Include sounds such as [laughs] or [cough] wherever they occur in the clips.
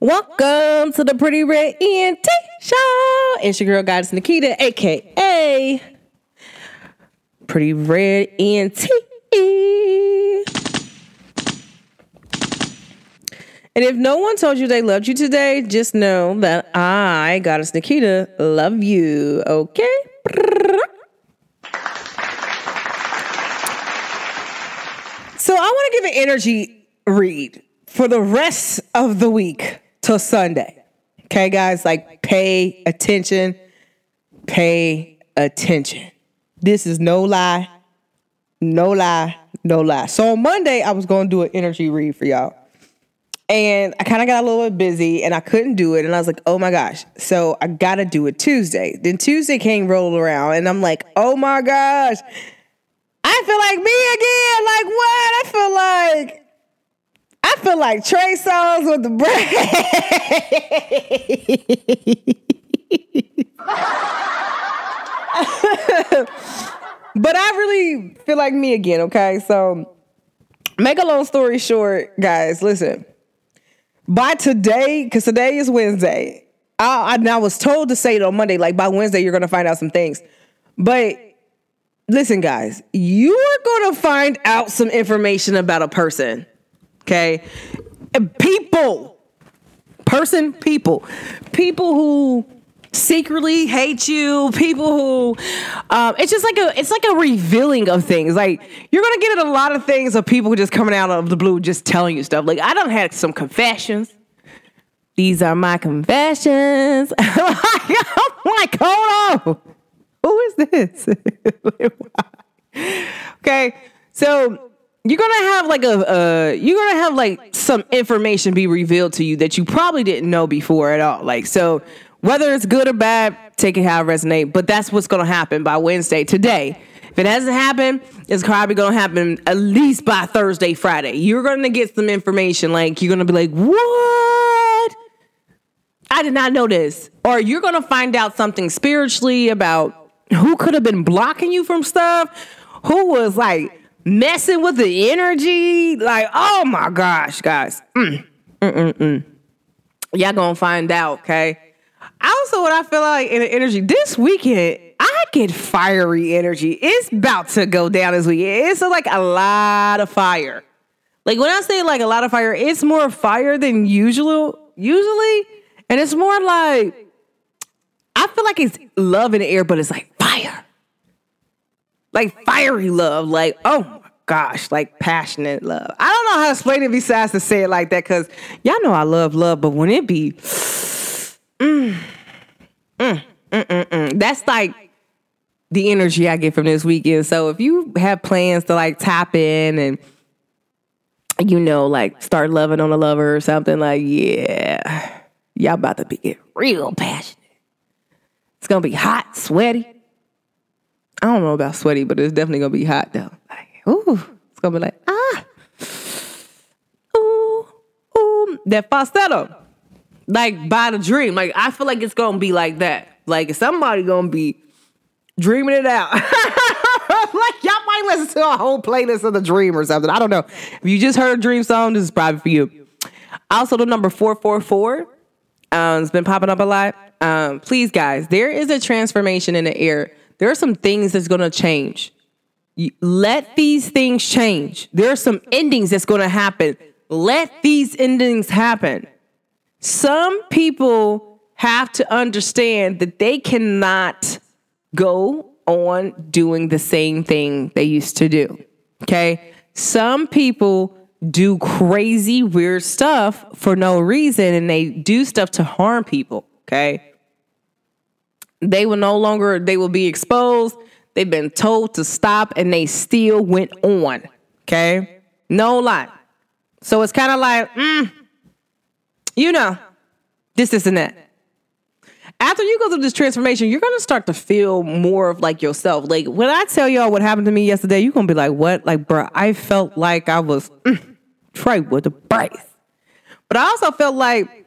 Welcome to the Pretty Red ENT Show. It's your girl, Goddess Nikita, aka Pretty Red ENT. And if no one told you they loved you today, just know that I, Goddess Nikita, love you. Okay? To give an energy read for the rest of the week till Sunday. Okay, guys, like pay attention. Pay attention. This is no lie. No lie. No lie. So on Monday, I was going to do an energy read for y'all. And I kind of got a little bit busy and I couldn't do it. And I was like, oh my gosh. So I got to do it Tuesday. Then Tuesday came rolling around and I'm like, oh my gosh. I feel like me again. Like what? I feel like I feel like Trey Songz with the bread. [laughs] but I really feel like me again, okay? So make a long story short, guys, listen. By today, because today is Wednesday, I, I, I was told to say it on Monday, like by Wednesday, you're gonna find out some things. But listen, guys, you are gonna find out some information about a person. Okay. People, person, people, people who secretly hate you people who um, it's just like a it's like a revealing of things like you're gonna get a lot of things of people just coming out of the blue just telling you stuff like i don't have some confessions these are my confessions [laughs] like, i'm like hold on who is this [laughs] okay so you're gonna have like a uh, you're gonna have like some information be revealed to you that you probably didn't know before at all. Like so, whether it's good or bad, take it how it resonate. But that's what's gonna happen by Wednesday today. If it hasn't happened, it's probably gonna happen at least by Thursday, Friday. You're gonna get some information. Like you're gonna be like, what? I did not know this. Or you're gonna find out something spiritually about who could have been blocking you from stuff, who was like messing with the energy. Like, oh my gosh, guys. Mm. Mm-mm-mm. Y'all gonna find out, okay? Also, what I feel like in the energy this weekend, I get fiery energy. It's about to go down this weekend. It's like a lot of fire. Like when I say like a lot of fire, it's more fire than usual, usually, and it's more like I feel like it's love in the air, but it's like fire like fiery love, like oh my gosh, like passionate love. I don't know how to explain it besides to say it like that because y'all know I love love, but when it be, [sighs] mm, mm, mm, mm, mm, that's like the energy I get from this weekend. So if you have plans to like tap in and you know, like start loving on a lover or something, like yeah, y'all about to be get real passionate. It's gonna be hot, sweaty. I don't know about sweaty, but it's definitely gonna be hot though. Like, ooh, it's gonna be like ah, ooh, ooh, that falsetto, like by The-Dream. Like I feel like it's gonna be like that. Like somebody gonna be dreaming it out. [laughs] like y'all might listen to a whole playlist of The-Dream or something. I don't know. If you just heard a dream song, this is probably for you. Also, the number four four four. Um, it's been popping up a lot. Um, please, guys, there is a transformation in the air there are some things that's going to change. Let these things change. There are some endings that's going to happen. Let these endings happen. Some people have to understand that they cannot go on doing the same thing they used to do. Okay. Some people do crazy, weird stuff for no reason and they do stuff to harm people. Okay? They will no longer they will be exposed. They've been told to stop and they still went on okay? No lie. So it's kind of like mm, you know this and that after you go through this transformation you're gonna start to feel more of like yourself like when i tell y'all what happened to me yesterday you're gonna be like what like bro i felt like i was mm, Trey with the brace but i also felt like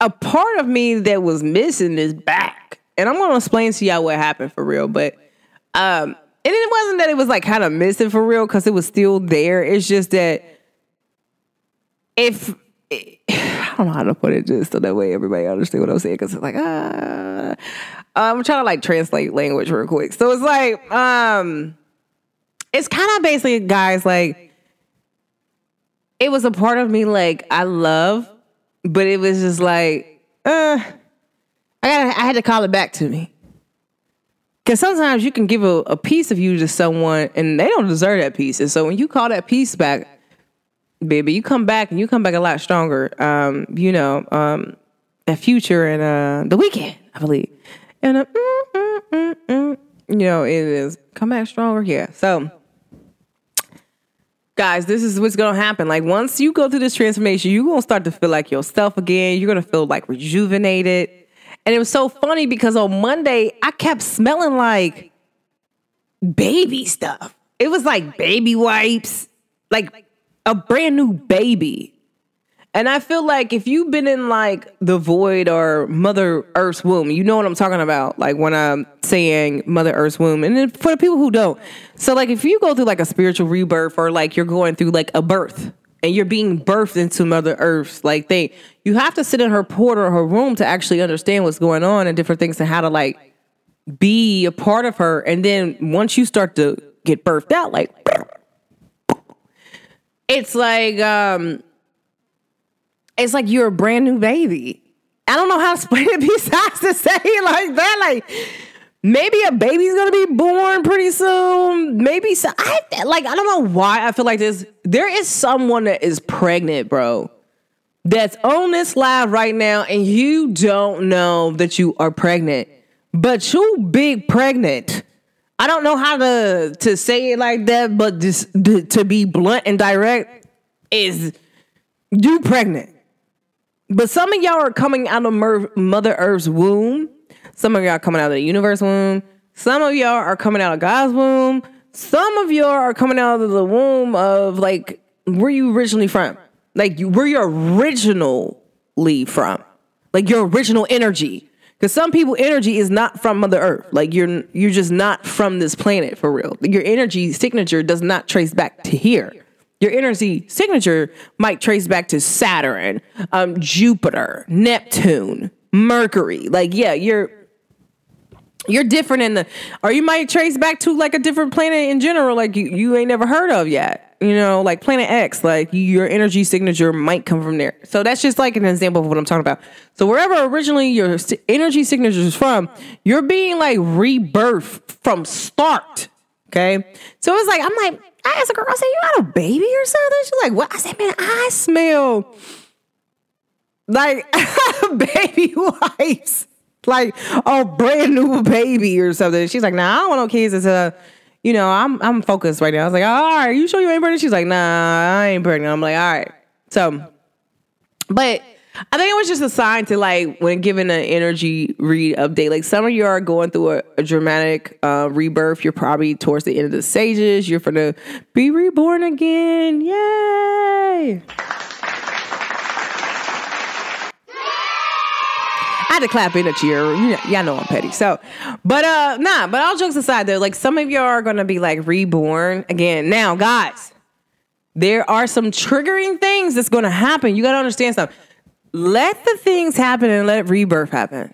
a part of me that was missing is back. And I'm gonna explain to y'all what happened for real. But um, and it wasn't that it was like kind of missing for real because it was still there. It's just that if [sighs] I don't know how to put it just so that way everybody understand what I'm saying because it's like ah, I'm trying to like translate language real quick. So it's like um, it's kind of basically guys like it was a part of me like I love, but it was just like uh, I got I had to call it back to me. Because sometimes you can give a, a piece of you to someone and they don't deserve that piece. And so when you call that piece back, baby, you come back and you come back a lot stronger. Um, you know, um, a future and uh, the weekend, I believe. And uh, mm, mm, mm, mm, you know, it is come back stronger. Yeah. So guys, this is what's gonna happen. Like once you go through this transformation, you're gonna start to feel like yourself again. You're gonna feel like rejuvenated. And it was so funny because on Monday, I kept smelling like baby stuff. It was like baby wipes, like a brand new baby. And I feel like if you've been in like the void or Mother Earth's womb, you know what I'm talking about. Like when I'm saying Mother Earth's womb. And then for the people who don't. So like if you go through like a spiritual rebirth or like you're going through like a birth and you're being birthed into Mother Earth's like they you have to sit in her portal or her room to actually understand what's going on and different things and how to like be a part of her. And then once you start to get birthed out, like it's like um it's like you're a brand new baby. I don't know how to [laughs] explain it besides to say it like that. Like maybe a baby's gonna be born pretty soon. Maybe so. I like I don't know why I feel like this. There is someone that is pregnant, bro. That's on this live right now, and you don't know that you are pregnant, but you big pregnant. I don't know how to to say it like that, but just to be blunt and direct is you pregnant. But some of y'all are coming out of Mer- Mother Earth's womb. Some of y'all are coming out of the universe womb. Some of y'all are coming out of God's womb. Some of y'all are coming out of the womb of like where you originally from, like you, where you're originally from, like your original energy. Because some people energy is not from Mother Earth. Like you're you're just not from this planet for real. Your energy signature does not trace back to here. Your energy signature might trace back to Saturn, um, Jupiter, Neptune, Mercury. Like, yeah, you're you're different in the or you might trace back to like a different planet in general, like you, you ain't never heard of yet. You know, like planet X, like your energy signature might come from there. So that's just like an example of what I'm talking about. So wherever originally your energy signature is from, you're being like rebirthed from start. Okay. So it's like, I'm like, I asked a girl, I said, You got a baby or something? She's like, What? I said, Man, I smell like [laughs] baby [laughs] wipes. Like a brand new baby or something. She's like, Nah, I don't want no kids. It's a you know, I'm I'm focused right now. I was like, all right, you sure you ain't pregnant? She's like, nah, I ain't pregnant. I'm like, all right. So, but I think it was just a sign to like when given an energy read update. Like some of you are going through a, a dramatic uh, rebirth. You're probably towards the end of the stages. You're gonna be reborn again. Yay! Had to clap in a cheer. You know, y'all know I'm petty. So, but uh, nah. But all jokes aside, though, like some of y'all are gonna be like reborn again. Now, guys, there are some triggering things that's gonna happen. You gotta understand something let the things happen and let rebirth happen.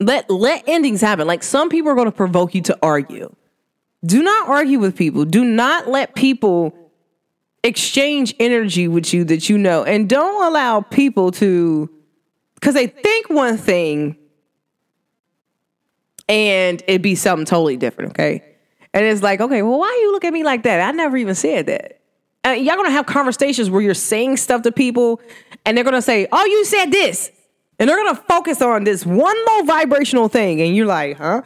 Let let endings happen. Like some people are to provoke you to argue. Do not argue with people. Do not let people exchange energy with you that you know and don't allow people to cuz they think one thing and it be something totally different, okay? And it's like, okay, well, why you look at me like that? I never even said that. Uh, y'all gonna have conversations where you're saying stuff to people and they're gonna say, "Oh, you said this," and they're gonna focus on this one low vibrational thing, and you're like, "Huh?"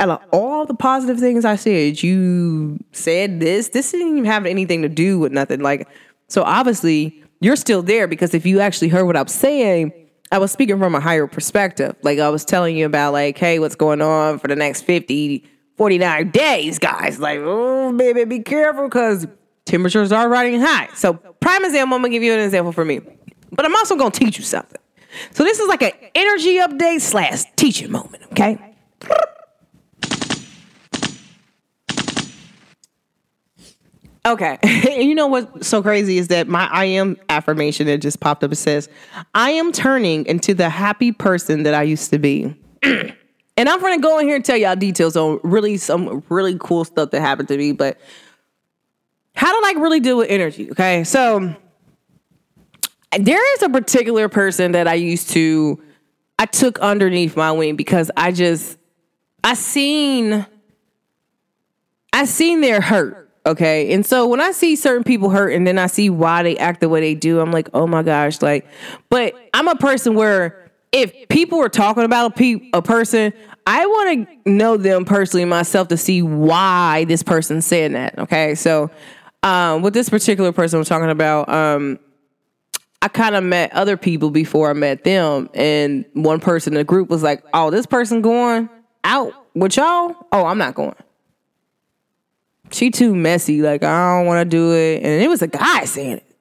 Out of all the positive things I said, you said this. This didn't even have anything to do with nothing. Like, so obviously you're still there because if you actually heard what I'm saying, I was speaking from a higher perspective. Like I was telling you about like, hey, what's going on for the next 50, 49 days, guys. Like, oh, baby, be careful because temperatures are running high. So prime example, I'm gonna give you an example for me. But I'm also gonna teach you something. So this is like an energy update slash teaching moment, okay? Okay. [laughs] you know what's so crazy is that my I am affirmation that just popped up. It says, I am turning into the happy person that I used to be. [clears throat] and I'm gonna go in here and tell y'all details on really some really cool stuff that happened to me, but how to like really deal with energy. Okay. So there is a particular person that I used to I took underneath my wing because I just I seen I seen their hurt Okay. And so when I see certain people hurt and then I see why they act the way they do, I'm like, oh my gosh. Like, but I'm a person where if people are talking about a, pe- a person, I want to know them personally myself to see why this person said that. Okay. So, um, with this particular person I'm talking about, um, I kind of met other people before I met them. And one person in the group was like, oh, this person going out with y'all? Oh, I'm not going she too messy. Like I don't want to do it. And it was a guy saying it.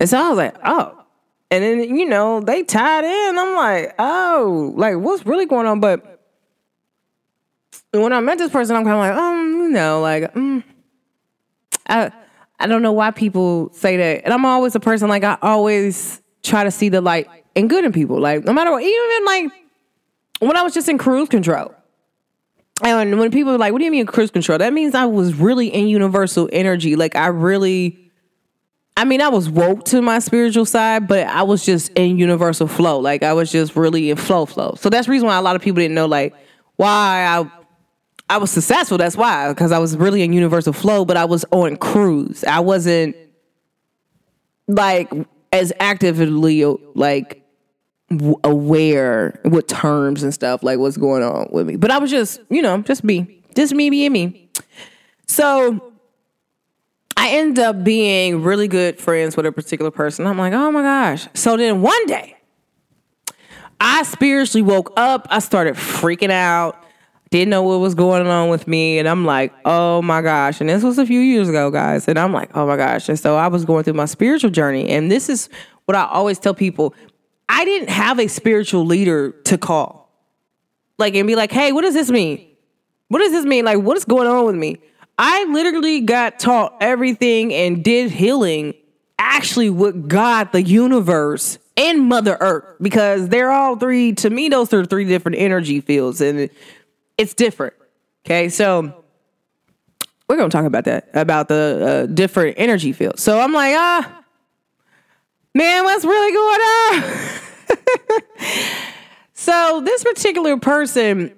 And so I was like, oh. And then you know they tied in. I'm like, oh, like what's really going on? But when I met this person, I'm kind of like, um, you know, like, mm, I, I don't know why people say that. And I'm always a person like I always try to see the light and good in people. Like no matter what, even like when I was just in cruise control. And when people are like, what do you mean cruise control? That means I was really in universal energy. Like I really I mean, I was woke to my spiritual side, but I was just in universal flow. Like I was just really in flow flow. So that's the reason why a lot of people didn't know like why I I was successful. That's why because I was really in universal flow, but I was on cruise. I wasn't like as actively like aware with terms and stuff, like what's going on with me. But I was just, you know, just me, just me being me. So I end up being really good friends with a particular person. I'm like, oh my gosh. So then one day, I spiritually woke up. I started freaking out. Didn't know what was going on with me. And I'm like, oh my gosh. And this was a few years ago, guys. And I'm like, oh my gosh. And so I was going through my spiritual journey. And this is what I always tell people I didn't have a spiritual leader to call. Like, and be like, hey, what does this mean? What does this mean? Like, what is going on with me? I literally got taught everything and did healing actually with God, the universe, and Mother Earth because they're all three, to me, those are three different energy fields and it's different. Okay, so we're going to talk about that, about the uh, different energy fields. So I'm like, ah, man, what's really going on? [laughs] so this particular person,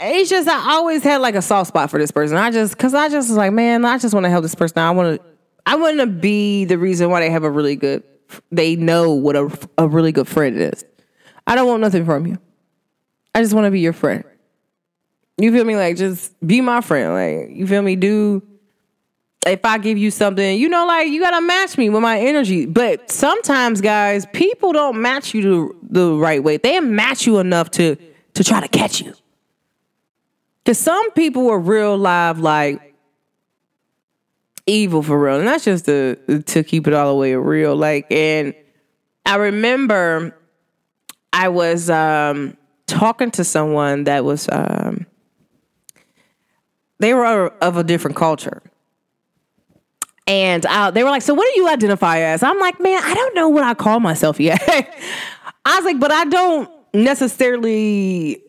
it's just I always had like a soft spot for this person. I just because I just was like, man, I just want to help this person. I want to, I want to be the reason why they have a really good. They know what a a really good friend is. I don't want nothing from you. I just want to be your friend. You feel me? Like just be my friend. Like you feel me? Do if I give you something, you know, like you gotta match me with my energy. But sometimes, guys, people don't match you the, the right way. They match you enough to to try to catch you. Cause some people are real live, like evil for real, and that's just to to keep it all the way real. Like, and I remember I was um talking to someone that was um they were of a different culture and uh, they were like, So what do you identify as? I'm like, Man, I don't know what I call myself yet. [laughs] I was like, But I don't necessarily,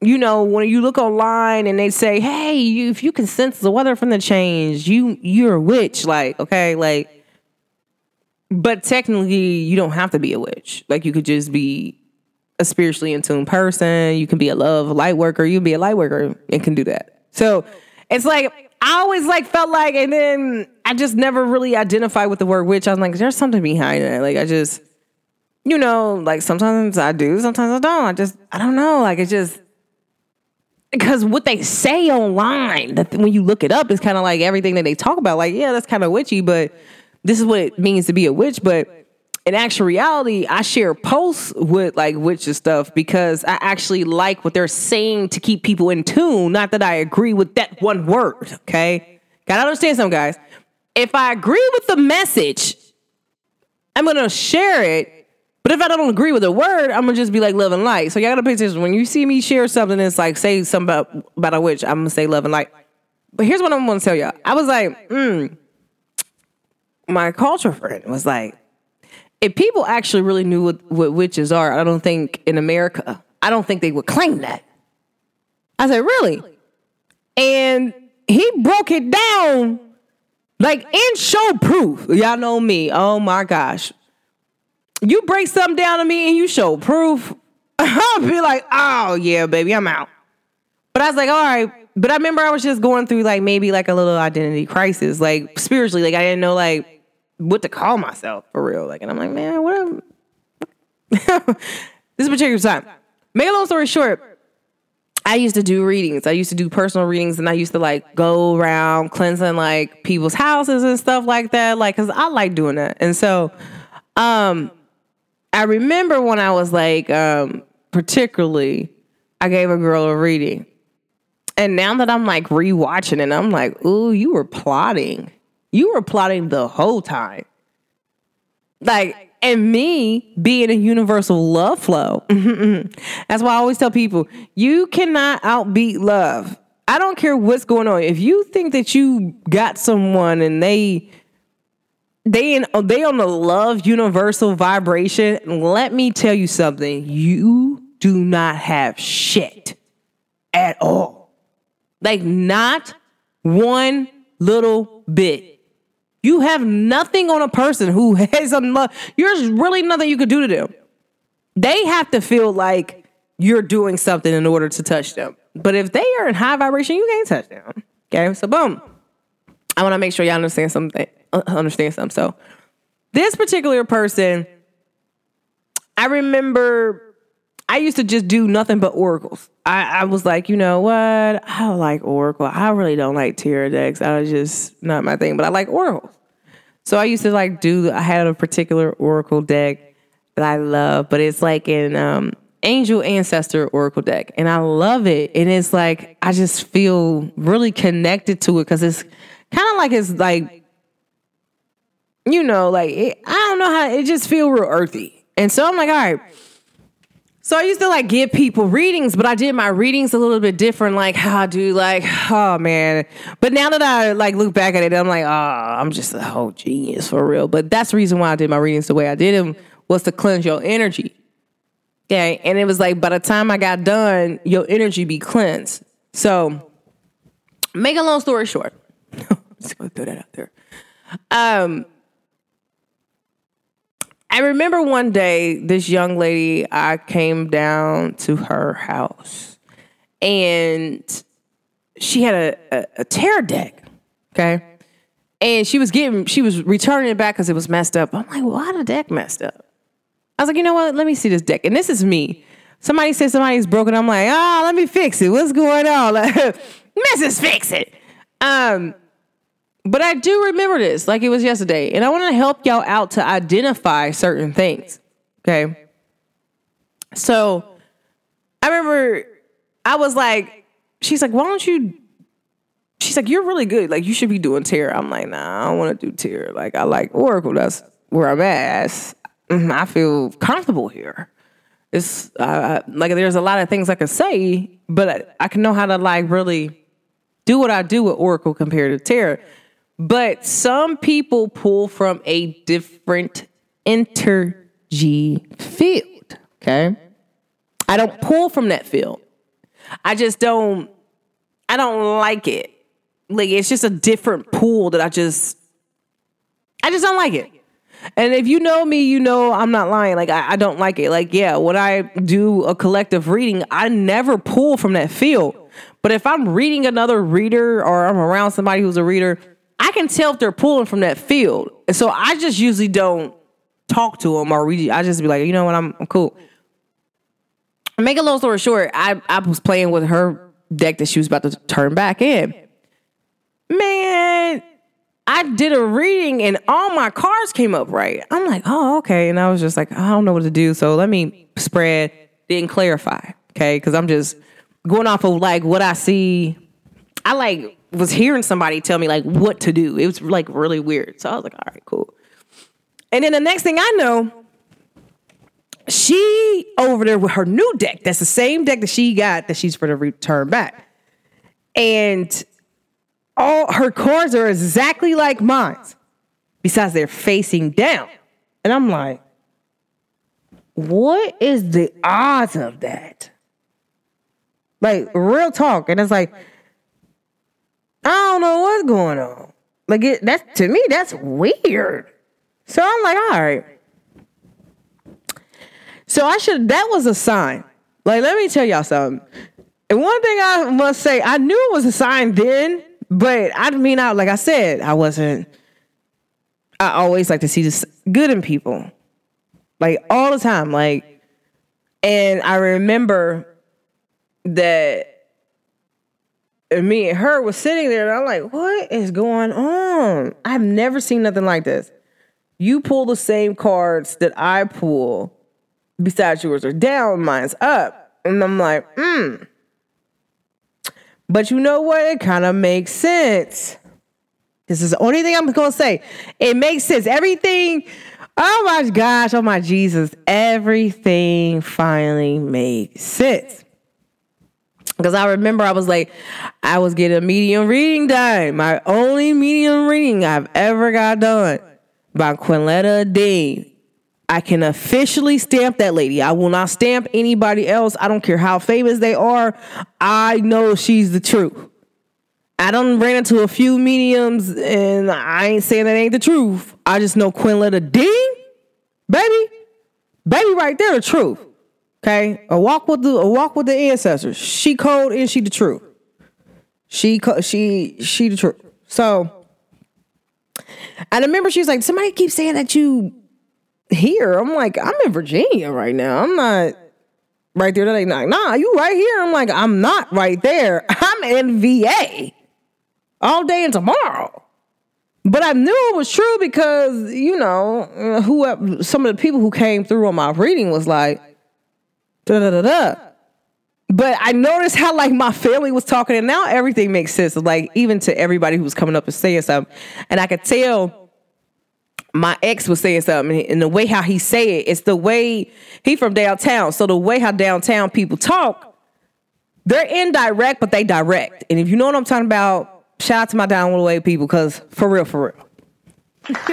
you know, when you look online and they say, Hey, you, if you can sense the weather from the change, you, you're a witch. Like, okay, like, but technically, you don't have to be a witch. Like, you could just be a spiritually in tune person. You can be a love light worker. You can be a light worker and can do that. So it's like I always like felt like, and then I just never really identified with the word witch. I was like, there's something behind it. Like I just, you know, like sometimes I do, sometimes I don't. I just, I don't know. Like it just, because what they say online, that when you look it up, is kind of like everything that they talk about. Like, yeah, that's kind of witchy, but this is what it means to be a witch. But in actual reality, I share posts with like witches stuff because I actually like what they're saying to keep people in tune. Not that I agree with that one word. Okay. Gotta understand some guys. If I agree with the message, I'm gonna share it. But if I don't agree with the word, I'm gonna just be like love and light. So y'all gotta pay attention. When you see me share something that's like say something about, about a witch, I'm gonna say love and light. but here's what I'm gonna tell y'all. I was like, mm, my culture friend was like, if people actually really knew what, what witches are, I don't think in America, I don't think they would claim that. I said, really? And he broke it down like in show proof. Y'all know me. Oh my gosh. You break something down to me and you show proof. [laughs] I'll be like, oh yeah, baby, I'm out. But I was like, all right. But I remember I was just going through like maybe like a little identity crisis, like spiritually. Like I didn't know like what to call myself for real. Like, and I'm like, man, what? [laughs] this particular time. Make a long story short, I used to do readings. I used to do personal readings and I used to like go around cleansing like people's houses and stuff like that. Like, cause I like doing that. And so, um, I remember when I was like, um, particularly, I gave a girl a reading. And now that I'm like rewatching it, I'm like, ooh, you were plotting. You were plotting the whole time. Like, and me being a universal love flow. [laughs] That's why I always tell people you cannot outbeat love. I don't care what's going on. If you think that you got someone and they they in they on the love universal vibration, let me tell you something. You do not have shit at all. Like not one little bit. You have nothing on a person who [laughs] has a love. There's really nothing you could do to them. They have to feel like you're doing something in order to touch them. But if they are in high vibration, you can't touch them. Okay, so boom. I want to make sure y'all understand something. Uh, understand something. So this particular person, I remember I used to just do nothing but oracles. I, I was like, you know what? I don't like oracle. I really don't like tarot decks. I was just not my thing, but I like Oracle. So I used to like do. I had a particular oracle deck that I love, but it's like an um, angel ancestor oracle deck, and I love it. And it's like I just feel really connected to it because it's kind of like it's like you know, like it, I don't know how it just feel real earthy. And so I'm like, all right so I used to like give people readings, but I did my readings a little bit different, like how I do, like, oh man. But now that I like look back at it, I'm like, oh, I'm just a whole genius for real. But that's the reason why I did my readings the way I did them was to cleanse your energy. Okay. And it was like by the time I got done, your energy be cleansed. So make a long story short. I'm [laughs] just gonna throw that out there. Um I remember one day this young lady, I came down to her house and she had a, a, a tarot deck. Okay. And she was getting, she was returning it back because it was messed up. I'm like, why the deck messed up? I was like, you know what? Let me see this deck. And this is me. Somebody said somebody's broken. I'm like, ah, oh, let me fix it. What's going on? Mrs. Fix it. Um, but I do remember this like it was yesterday, and I want to help y'all out to identify certain things. Okay. So I remember I was like, she's like, why don't you? She's like, you're really good. Like, you should be doing tarot. I'm like, nah, I don't want to do tarot. Like, I like Oracle. That's where I'm at. Mm-hmm, I feel comfortable here. It's uh, like there's a lot of things I can say, but I, I can know how to like really do what I do with Oracle compared to tarot. But some people pull from a different energy field. Okay. I don't pull from that field. I just don't, I don't like it. Like it's just a different pool that I just, I just don't like it. And if you know me, you know I'm not lying. Like I, I don't like it. Like, yeah, when I do a collective reading, I never pull from that field. But if I'm reading another reader or I'm around somebody who's a reader, I can tell if they're pulling from that field. And so I just usually don't talk to them or we I just be like, you know what, I'm, I'm cool. Make a long story short, I, I was playing with her deck that she was about to turn back in. Man, I did a reading and all my cards came up right. I'm like, oh, okay. And I was just like, I don't know what to do. So let me spread, then clarify. Okay. Cause I'm just going off of like what I see. I like was hearing somebody tell me like what to do. It was like really weird. So I was like, all right, cool. And then the next thing I know, she over there with her new deck. That's the same deck that she got that she's for to return back. And all her cards are exactly like mine. Besides, they're facing down. And I'm like, what is the odds of that? Like, real talk. And it's like, I don't know what's going on. Like, it, that's to me, that's weird. So I'm like, all right. So I should, that was a sign. Like, let me tell y'all something. And one thing I must say, I knew it was a sign then, but I mean, I like I said, I wasn't. I always like to see this good in people, like all the time. Like, and I remember that me and her was sitting there, and I'm like, "What is going on? I've never seen nothing like this." You pull the same cards that I pull, besides yours are down, mine's up, and I'm like, "Hmm." But you know what? It kind of makes sense. This is the only thing I'm to say. It makes sense. Everything, oh my gosh, oh my Jesus, everything finally makes sense. Because I remember I was like, I was getting a medium reading done. My only medium reading I've ever got done by Quinletta Dean. I can officially stamp that lady. I will not stamp anybody else. I don't care how famous they are. I know she's the truth. I don't ran into a few mediums and I ain't saying that ain't the truth. I just know Quinletta Dean, baby, baby right there, the truth. Okay, a walk with the a walk with the ancestors. She cold and she the truth. She she she the truth. So, I remember she was like, somebody keeps saying that you here. I'm like, I'm in Virginia right now. I'm not right there. They're like, nah, you right here. I'm like, I'm not right there. I'm in VA all day and tomorrow. But I knew it was true because, you know, who some of the people who came through on my reading was like, da da da da. But I noticed how like my family was talking, and now everything makes sense. Like even to everybody who was coming up and saying something, and I could tell my ex was saying something and the way how he say it, it's the way he from downtown. So the way how downtown people talk, they're indirect, but they direct. And if you know what I'm talking about, shout out to my down way people, because for real, for real. [laughs]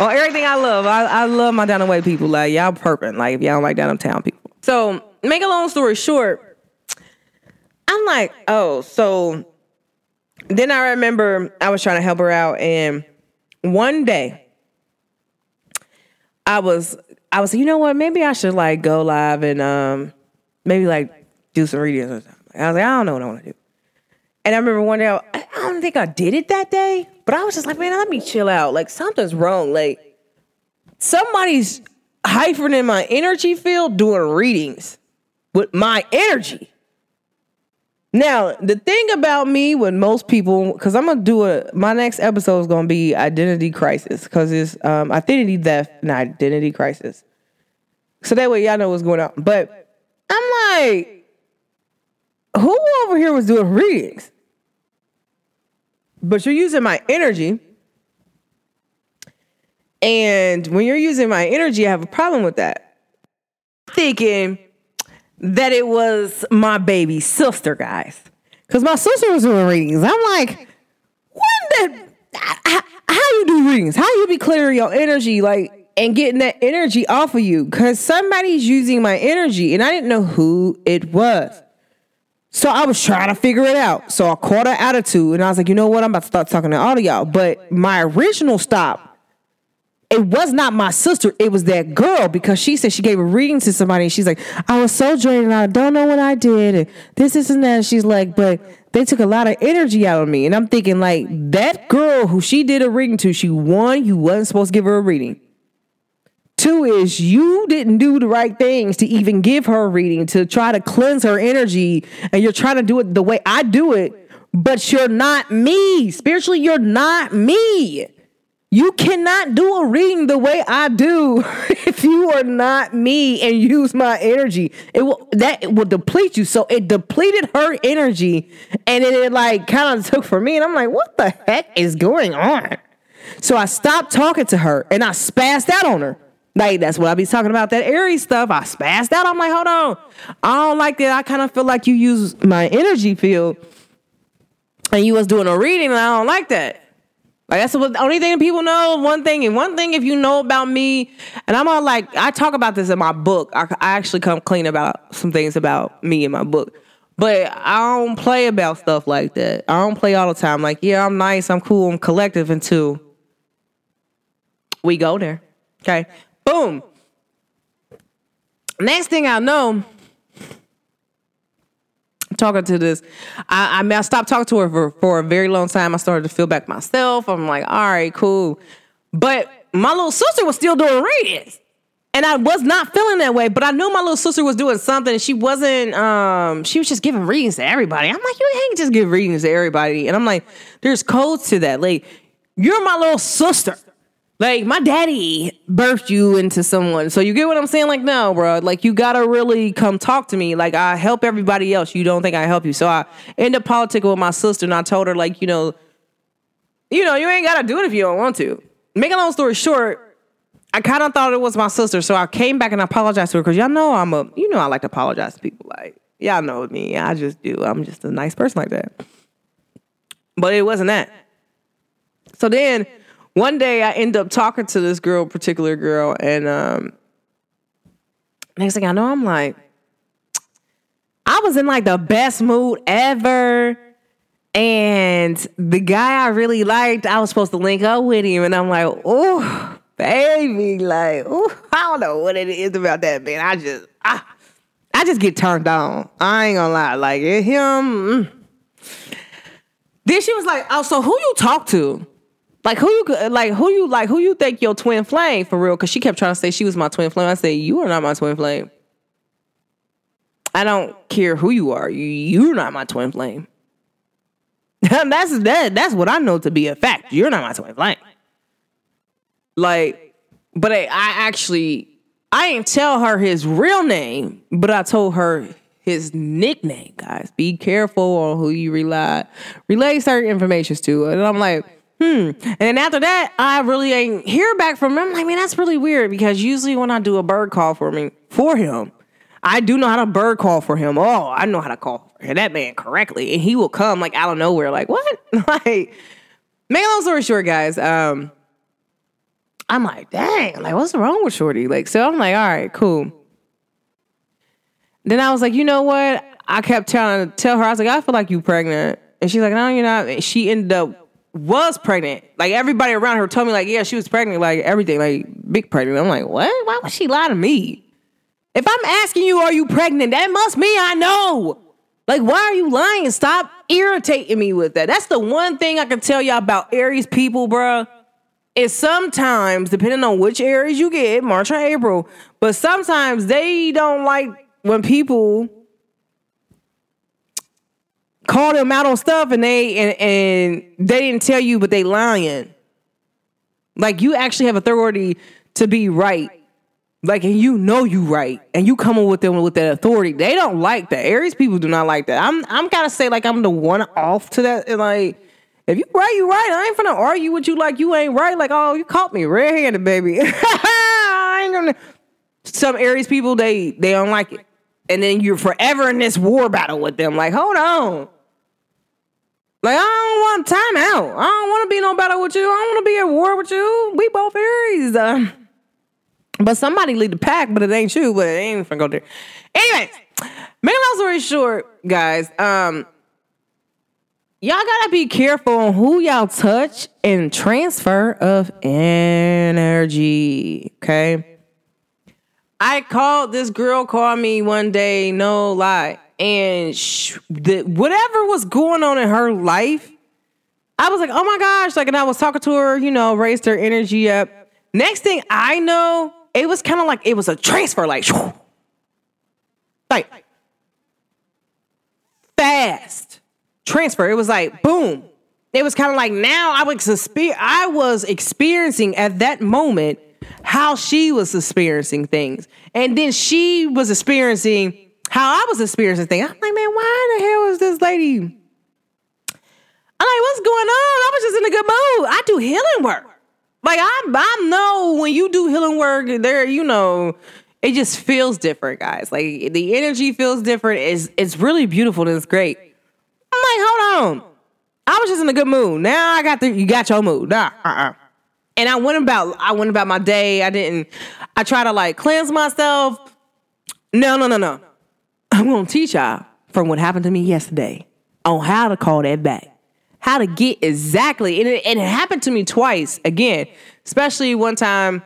well, everything I love, I, I love my down way people. Like y'all perping. Like if y'all don't like downtown people. So make a long story short, I'm like, oh, so then I remember I was trying to help her out and one day I was I was you know what maybe I should like go live and um maybe like do some readings or something. I was like I don't know what I want to do. And I remember one day I, I don't think I did it that day, but I was just like man let me chill out like something's wrong like somebody's hyphering my energy field doing readings with my energy. Now, the thing about me with most people, because I'm gonna do a my next episode is gonna be identity crisis, because it's um identity theft and identity crisis. So that way y'all know what's going on. But I'm like, who over here was doing readings? But you're using my energy. And when you're using my energy, I have a problem with that. Thinking that it was my baby sister, guys. Because my sister was doing readings. I'm like, when the, how, how you do readings? How you be clearing your energy, like, and getting that energy off of you? Because somebody's using my energy, and I didn't know who it was. So I was trying to figure it out. So I caught her attitude, and I was like, you know what? I'm about to start talking to all of y'all. But my original stop it was not my sister. It was that girl because she said she gave a reading to somebody and she's like, I was so drained and I don't know what I did. And this, and that. She's like, but they took a lot of energy out of me. And I'm thinking, like, that girl who she did a reading to, she one, you wasn't supposed to give her a reading. Two is you didn't do the right things to even give her a reading to try to cleanse her energy, and you're trying to do it the way I do it, but you're not me. Spiritually, you're not me. You cannot do a reading the way I do [laughs] if you are not me and use my energy. It will that it will deplete you. So it depleted her energy and it, like kind of [laughs] took for me. And I'm like, what the heck is going on? So I stopped talking to her and I spazzed out on her. Like that's what I be talking about, that Aries stuff. I spazzed out. I'm like, hold on. I don't like that. I kind of feel like you use my energy field and you was doing a reading, and I don't like that. Like that's the only thing people know. One thing, and one thing, if you know about me, and I'm all like, I talk about this in my book. I, I actually come clean about some things about me in my book. But I don't play about stuff like that. I don't play all the time. Like, yeah, I'm nice, I'm cool, I'm collective until we go there. Okay. Boom. Next thing I know, talking to this. I, I mean, I stopped talking to her for, for a very long time. I started to feel back myself. I'm like, all right, cool. But my little sister was still doing readings. And I was not feeling that way, but I knew my little sister was doing something. And she wasn't. Um, she was just giving readings to everybody. I'm like, you can't just give readings to everybody. And I'm like, there's codes to that. Like, you're my little sister. Like, my daddy birthed you into someone. So you get what I'm saying? Like, no, bro. Like, you gotta really come talk to me. Like, I help everybody else. You don't think I help you. So I end up politicking with my sister, and I told her, like, you know, you know, you ain't gotta do it if you don't want to. Make a long story short I kind of thought it was my sister, so I came back and I apologized to her because y'all know I'm a, you know, I like to apologize to people. Like y'all know me, I just do. I'm just a nice person like that. But it wasn't that. So then one day I end up talking to this girl, particular girl, and um, next thing I know, I'm like, I was in like the best mood ever. And the guy I really liked, I was supposed to link up with him, and I'm like, oh, baby, like, ooh, I don't know what it is about that man. I just, I, I just get turned on. I ain't gonna lie, like him. Mm. Then she was like, "Oh, so who you talk to? Like who you like who you like who you think your twin flame for real?" Because she kept trying to say she was my twin flame. I said, "You are not my twin flame. I don't care who you are. You, you're not my twin flame." [laughs] that's that. That's what I know to be a fact. You're not my twin flame. Like, but I, I actually I didn't tell her his real name, but I told her his nickname, guys. Be careful on who you rely relay certain informations to. And I'm like, hmm. And then after that, I really ain't hear back from him. I'm like, man, that's really weird because usually when I do a bird call for me for him, I do know how to bird call for him. Oh, I know how to call that man correctly. And he will come like out of nowhere, like, what? [laughs] like, make a long story short, guys. Um, I'm like, dang, like, what's wrong with Shorty? Like, so I'm like, all right, cool. Then I was like, you know what? I kept telling tell her, I was like, I feel like you pregnant. And she's like, no, you're not. she ended up was pregnant. Like everybody around her told me, like, yeah, she was pregnant, like everything, like big pregnant. I'm like, what? Why would she lie to me? If I'm asking you, are you pregnant? That must mean I know. Like, why are you lying? Stop irritating me with that. That's the one thing I can tell y'all about Aries people, bruh is sometimes, depending on which Aries you get, March or April, but sometimes they don't like when people call them out on stuff and they and, and they didn't tell you, but they lying. Like you actually have authority to be right. Like and you know you right, and you coming with them with that authority. They don't like that. Aries people do not like that. I'm I'm gotta say like I'm the one off to that. And like if you right, you right. I ain't finna argue with you like you ain't right. Like, oh, you caught me red-handed, baby. [laughs] I ain't gonna. Some Aries people, they they don't like it, and then you're forever in this war battle with them. Like, hold on. Like, I don't want time out. I don't want to be no battle with you. I don't want to be at war with you. We both Aries. Uh, but somebody lead the pack, but it ain't you. But it ain't finna go there. Anyways, make a long story short, guys. Um, y'all gotta be careful on who y'all touch and transfer of energy. Okay. I called this girl called me one day, no lie, and sh- the, whatever was going on in her life, I was like, oh my gosh, like, and I was talking to her, you know, raised her energy up. Next thing I know, it was kind of like it was a transfer, like, like fast transfer. It was like boom. It was kind of like now I was I was experiencing at that moment how she was experiencing things, and then she was experiencing how I was experiencing things. I'm like, man, why the hell is this lady? I'm like, what's going on? I was just in a good mood. I do healing work. Like I, I know when you do healing work, there, you know, it just feels different, guys. Like the energy feels different. It's it's really beautiful and it's great. I'm like, hold on. I was just in a good mood. Now I got the you got your mood. Nah, uh-uh. And I went about I went about my day. I didn't I try to like cleanse myself. No, no, no, no. I'm gonna teach y'all from what happened to me yesterday on how to call that back. How to get exactly, and it, and it happened to me twice again, especially one time.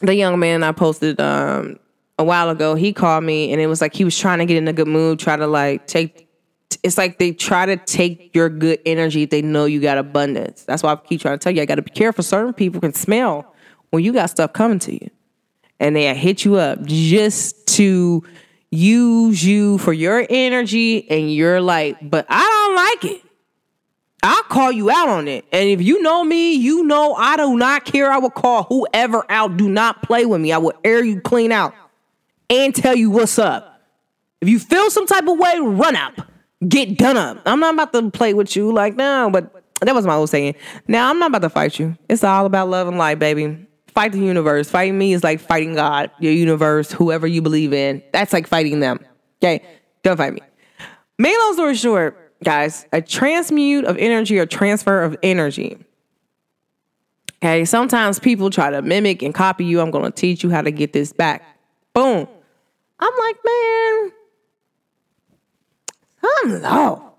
The young man I posted um, a while ago, he called me and it was like he was trying to get in a good mood, try to like take. It's like they try to take your good energy if they know you got abundance. That's why I keep trying to tell you, I got to be careful. Certain people can smell when you got stuff coming to you, and they hit you up just to use you for your energy and you're like, but I don't like it. I'll call you out on it. And if you know me, you know I do not care. I will call whoever out. Do not play with me. I will air you clean out and tell you what's up. If you feel some type of way, run up. Get done up. I'm not about to play with you like no, but that was my old saying. Now I'm not about to fight you. It's all about love and light, baby fight the universe. Fighting me is like fighting God, your universe, whoever you believe in. That's like fighting them. Okay? Don't fight me. Main long story short, guys, a transmute of energy or transfer of energy. Okay, sometimes people try to mimic and copy you. I'm gonna teach you how to get this back. Boom. I'm like, man, I'm low.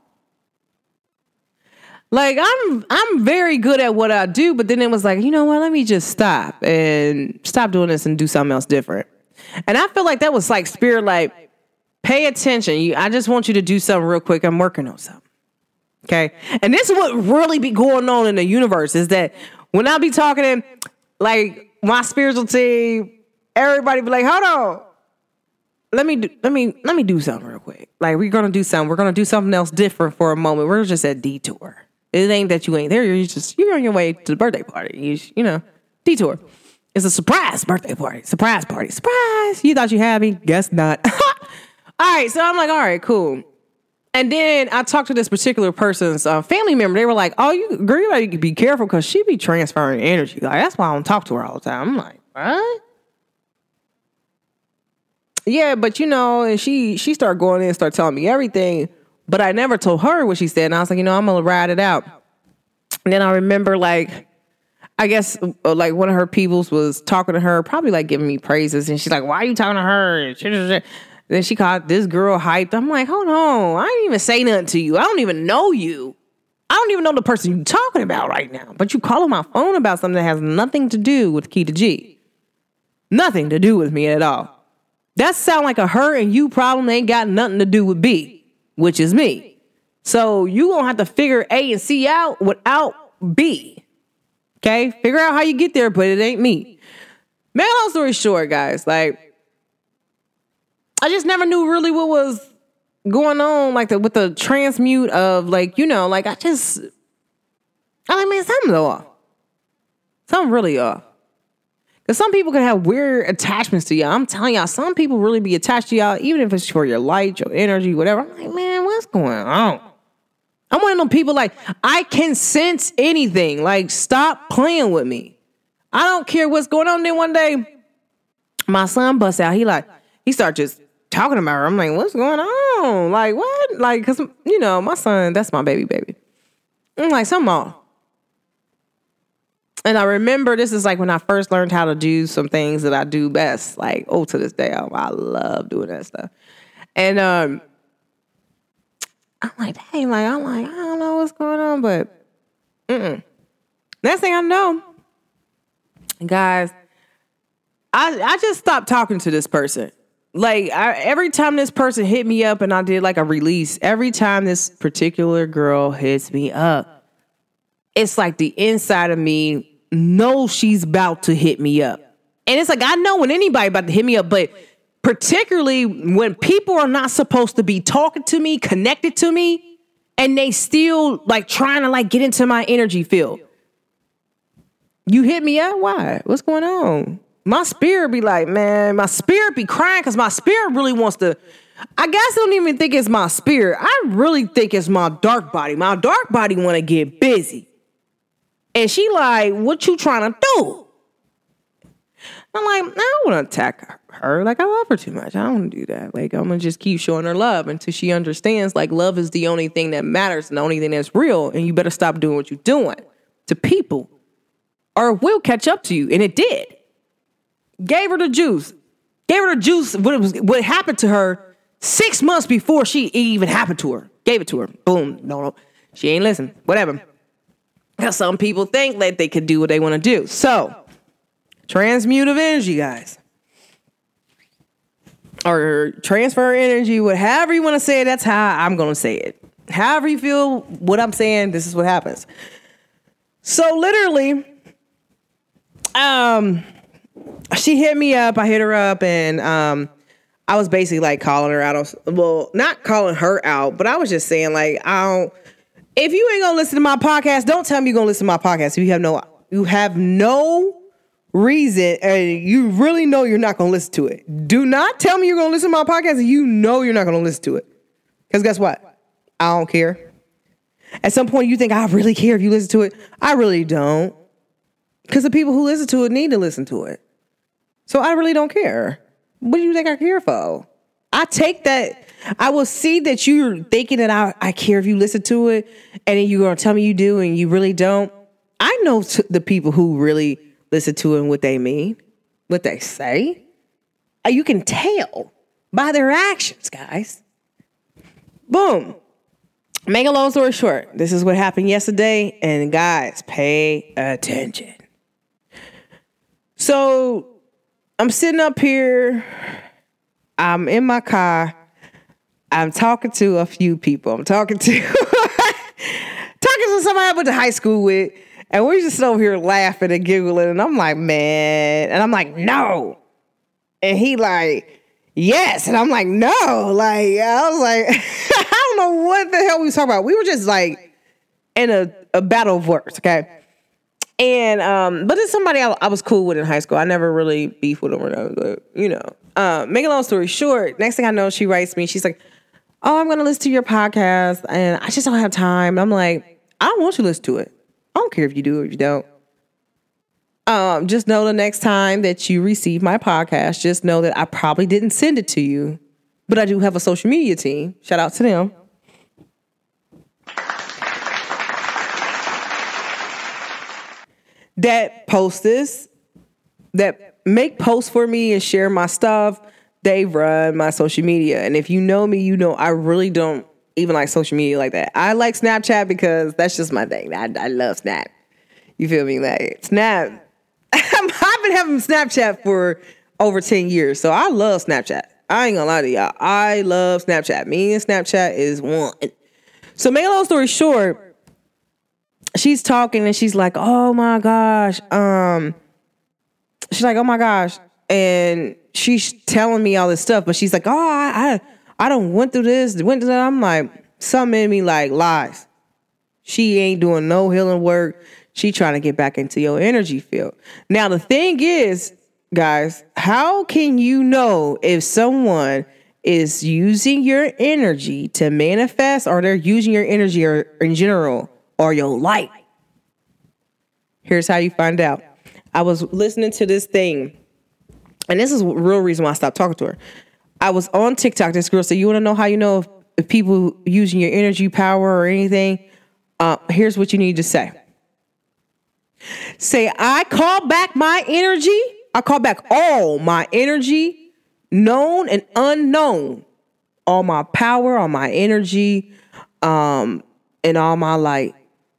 Like I'm I'm very good at what I do, but then it was like, you know what, let me just stop and stop doing this and do something else different. And I feel like that was like spirit like, pay attention. You I just want you to do something real quick. I'm working on something. Okay. And this is what really be going on in the universe is that when I be talking in like my spiritual team, everybody be like, hold on. Let me do, let me let me do something real quick. Like we're gonna do something. We're gonna do something else different for a moment. We're just at detour. It ain't that you ain't there. You're just you're on your way to the birthday party. You, you know, detour. It's a surprise birthday party. Surprise party. Surprise. You thought you had me? Guess not. [laughs] all right. So I'm like, all right, cool. And then I talked to this particular person's uh, family member. They were like, "Oh, you girl, you be careful because she be transferring energy. Like that's why I don't talk to her all the time." I'm like, what? Yeah, but you know, and she she started going in and started telling me everything. But I never told her what she said. And I was like, you know, I'm going to ride it out. And then I remember, like, I guess, uh, like, one of her peoples was talking to her, probably like giving me praises. And she's like, why are you talking to her? Then she called this girl hyped. I'm like, hold on. I didn't even say nothing to you. I don't even know you. I don't even know the person you're talking about right now. But you calling my phone about something that has nothing to do with Key to G. Nothing to do with me at all. That sound like a her and you problem. ain't got nothing to do with B which is me. So you gonna have to figure A and C out without B. Okay, figure out how you get there, but it ain't me. Man, long story short, guys, like I just never knew really what was going on, like the with the transmute of like you know, like I just I'm like man, something's off. Something really off. Because some people can have weird attachments to y'all. I'm telling y'all, some people really be attached to y'all, even if it's for your light, your energy, whatever. I'm like, man, what's going on? I'm one of them people like, I can sense anything. Like, stop playing with me. I don't care what's going on. Then one day, my son busts out. He like, he start just talking about her. I'm like, what's going on? Like, what? Like, cause you know, my son, that's my baby, baby. I'm like, something off. And I remember this is like when I first learned how to do some things that I do best. Like, oh, to this day, I, I love doing that stuff. And um, I'm like, dang, like, I'm like, I don't know what's going on, but mm-mm. next thing I know, guys, I I just stopped talking to this person. Like I, every time this person hit me up and I did like a release, every time this particular girl hits me up, it's like the inside of me know she's about to hit me up. And it's like, I know when anybody about to hit me up, but particularly when people are not supposed to be talking to me, connected to me, and they still like trying to like get into my energy field. You hit me up? Why? What's going on? My spirit be like, man, my spirit be crying because my spirit really wants to. I guess I don't even think it's my spirit. I really think it's my dark body. My dark body want to get busy. And she like, what you trying to do? I'm like, I don't want to attack her. Like, I love her too much. I don't want to do that. Like, I'm going to just keep showing her love until she understands, like, love is the only thing that matters and the only thing that's real. And you better stop doing what you're doing to people or it will catch up to you. And it did. Gave her the juice. Gave her the juice. What, was, what happened to her six months before she even happened to her. Gave it to her. Boom. No, no. She ain't listen. Whatever. Because some people think that they could do what they want to do. So, transmutative energy, guys. Or transfer energy, whatever you want to say, that's how I'm going to say it. However you feel what I'm saying, this is what happens. So, literally, um, she hit me up. I hit her up, and um, I was basically like calling her out. well, not calling her out, but I was just saying like, I don't. If you ain't gonna listen to my podcast, don't tell me you're gonna listen to my podcast. If you have no, you have no reason, and you really know you're not gonna listen to it. Do not tell me you're gonna listen to my podcast, and you know you're not gonna listen to it. Because guess what? I don't care. At some point, you think I really care if you listen to it. I really don't. Because the people who listen to it need to listen to it. So I really don't care. What do you think I care for? I take that. I will see that you're thinking that I, I care if you listen to it, and then you're gonna tell me you do, and you really don't. I know t- the people who really listen to it and what they mean, what they say. Uh, you can tell by their actions, guys. Boom. Make a long story short, this is what happened yesterday, and guys, pay attention. So I'm sitting up here. I'm in my car. I'm talking to a few people. I'm talking to [laughs] talking to somebody I went to high school with, and we're just over here laughing and giggling. And I'm like, man, and I'm like, no, and he like, yes, and I'm like, no, like I was like, [laughs] I don't know what the hell we was talking about. We were just like in a, a battle of words, okay. And um, but it's somebody I, I, was cool with in high school. I never really beef with them or but, you know. Uh, make a long story short, next thing I know, she writes me. She's like, "Oh, I'm gonna listen to your podcast, and I just don't have time." I'm like, "I want you to listen to it. I don't care if you do or if you don't." Um, just know the next time that you receive my podcast, just know that I probably didn't send it to you, but I do have a social media team. Shout out to them. that post this, that make posts for me and share my stuff, they run my social media. And if you know me, you know I really don't even like social media like that. I like Snapchat because that's just my thing. I, I love Snap. You feel me? Like Snap. [laughs] I've been having Snapchat for over 10 years. So I love Snapchat. I ain't gonna lie to y'all. I love Snapchat. Me and Snapchat is one. So make a long story short, she's talking and she's like, "Oh my gosh." Um she's like, "Oh my gosh." And she's telling me all this stuff, but she's like, "Oh, I I, I don't went through this, went through that." I'm like, something in me like lies. She ain't doing no healing work. She trying to get back into your energy field. Now the thing is, guys, how can you know if someone is using your energy to manifest or they're using your energy or in general or your light. Here's how you find out. I was listening to this thing, and this is the real reason why I stopped talking to her. I was on TikTok. This girl said, "You want to know how you know if, if, people using your energy, power, or anything? Uh, here's what you need to say. Say, I call back my energy. I call back all my energy, known and unknown, all my power, all my energy, um, and all my light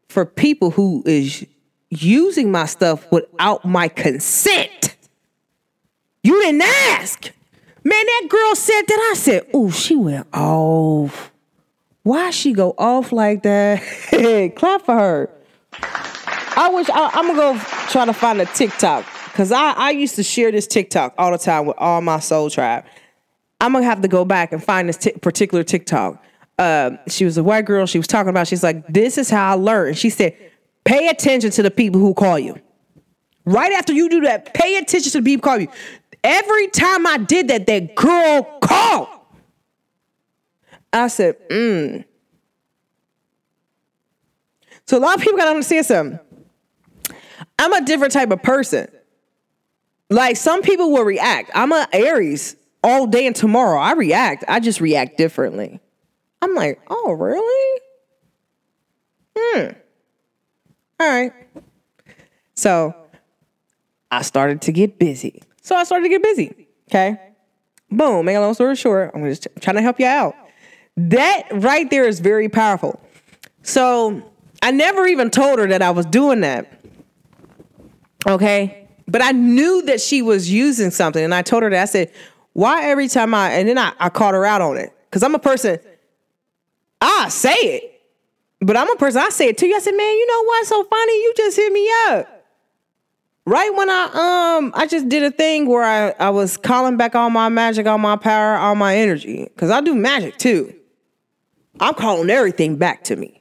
for people who is using my stuff without my consent. You didn't ask. Man, that girl said that. I said, oh, she went off. Why she go off like that? [laughs] Clap for her. I wish I, am gonna go try to find a TikTok because I, I used to share this TikTok all the time with all my soul tribe. I'm gonna have to go back and find this t- particular TikTok uh, she was a white girl. She was talking about, she's like, this is how I learned. She said, pay attention to the people who call you. Right after you do that, pay attention to the people who call you. Every time I did that, that girl called. I said, mm. So a lot of people gotta understand something. I'm a different type of person. Like some people will react. I'm a Aries all day and tomorrow. I react. I just react differently. I'm like, oh, really? Hmm. All right. So I started to get busy. So I started to get busy. Okay. Boom. Make a long story short, I'm just trying to help you out. That right there is very powerful. So I never even told her that I was doing that. Okay. But I knew that she was using something. And I told her that I said, why every time I, and then I, I called her out on it. Cause I'm a person, I say it, but I'm a person, I say it to you. I said, man, you know what's so funny? You just hit me up. Right when I um I just did a thing where I, I was calling back all my magic, all my power, all my energy. Cause I do magic too. I'm calling everything back to me.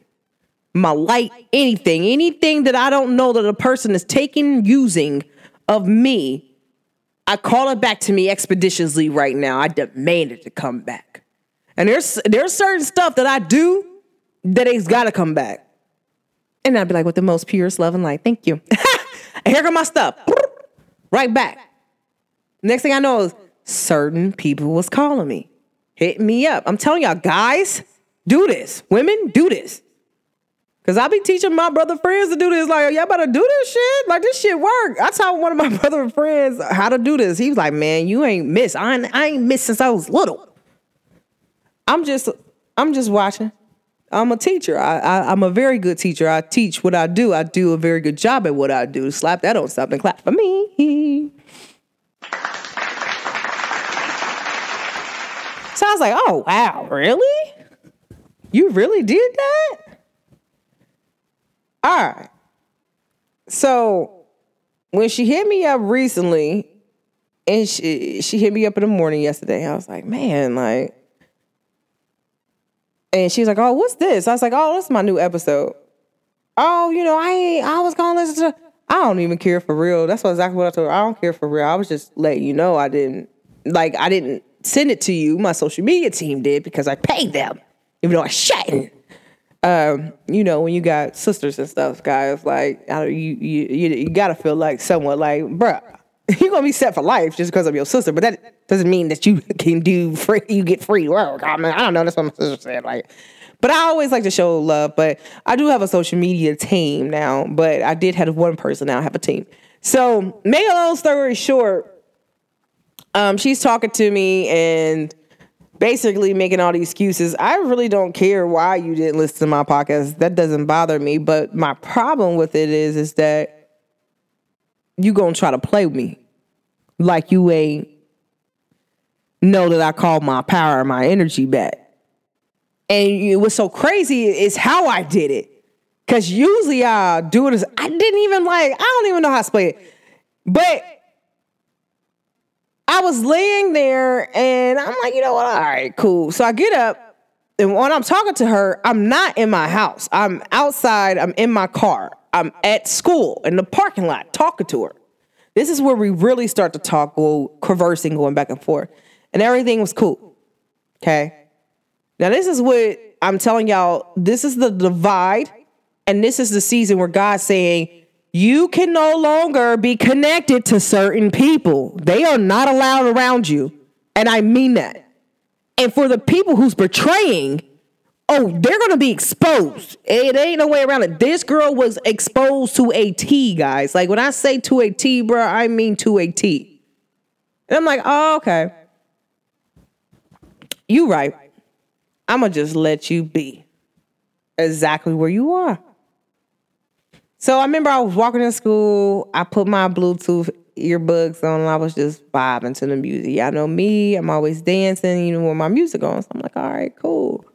My light, anything, anything that I don't know that a person is taking, using of me, I call it back to me expeditiously right now. I demand it to come back. And there's there's certain stuff that I do that it's gotta come back. And I'd be like, with the most purest love and light, thank you. [laughs] and here come my stuff. Right back. Next thing I know is certain people was calling me, hitting me up. I'm telling y'all, guys, do this. Women, do this. Cause I be teaching my brother friends to do this. Like, y'all better do this shit. Like this shit work. I taught one of my [laughs] brother friends how to do this. He was like, "Man, you ain't miss. I ain't, I ain't missed since I was little." I'm just, I'm just watching. I'm a teacher. I, I, I'm a very good teacher. I teach what I do. I do a very good job at what I do. Slap that on something. Clap for me. So I was like, "Oh wow, really? You really did that?" All right. So when she hit me up recently, and she she hit me up in the morning yesterday, I was like, man, like, and she's like, oh, what's this? I was like, oh, this is my new episode. Oh, you know, I I was gonna listen to. I don't even care for real. That's what exactly what I told her. I don't care for real. I was just letting you know I didn't like I didn't send it to you. My social media team did because I paid them, even though I shouldn't um, you know, when you got sisters and stuff, guys, like you you you, you gotta feel like somewhat like, bruh, [laughs] you're gonna be set for life just because of your sister, but that doesn't mean that you [laughs] can do free. You get free work. I mean, I don't know. That's what my sister said. Like, but I always like to show love. But I do have a social media team now. But I did have one person. Now I have a team. So, make a long story short, um, she's talking to me and basically making all the excuses. I really don't care why you didn't listen to my podcast. That doesn't bother me. But my problem with it is, is that you gonna try to play me like you ain't know that I called my power and my energy back. And it was so crazy is how I did it. Cause usually I do it as I didn't even like, I don't even know how to explain it. But I was laying there and I'm like, you know what? All right, cool. So I get up and when I'm talking to her, I'm not in my house. I'm outside. I'm in my car. I'm at school in the parking lot talking to her. This is where we really start to talk, go conversing, going back and forth. And everything was cool. Okay. Now, this is what I'm telling y'all. This is the divide. And this is the season where God's saying, you can no longer be connected to certain people. They are not allowed around you. And I mean that. And for the people who's betraying, oh, they're going to be exposed. It ain't no way around it. This girl was exposed to a T, guys. Like when I say to a T, bro, I mean to a T. And I'm like, oh, okay. You right. I'm going to just let you be exactly where you are. So I remember I was walking to school. I put my Bluetooth earbuds on and I was just vibing to the music. Y'all know me, I'm always dancing, you know, with my music on. So I'm like, all right, cool.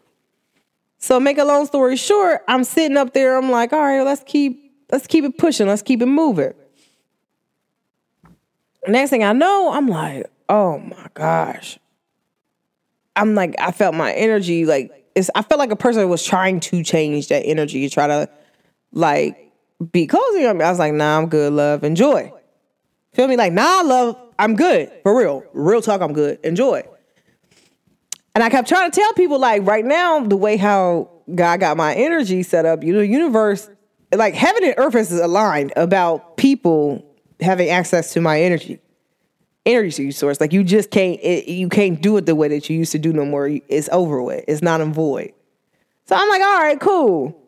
So make a long story short, I'm sitting up there, I'm like, all right, let's keep let's keep it pushing, let's keep it moving. Next thing I know, I'm like, oh my gosh. I'm like, I felt my energy like it's I felt like a person was trying to change that energy, try to like be cozy on me. I was like, nah, I'm good, love. Enjoy. Feel me? Like, nah, love, I'm good. For real. Real talk, I'm good. Enjoy. And I kept trying to tell people, like, right now, the way how God got my energy set up, you know, universe, like heaven and earth is aligned about people having access to my energy. Energy source. Like you just can't it, you can't do it the way that you used to do no more. It's over with. It's not in void. So I'm like, all right, cool.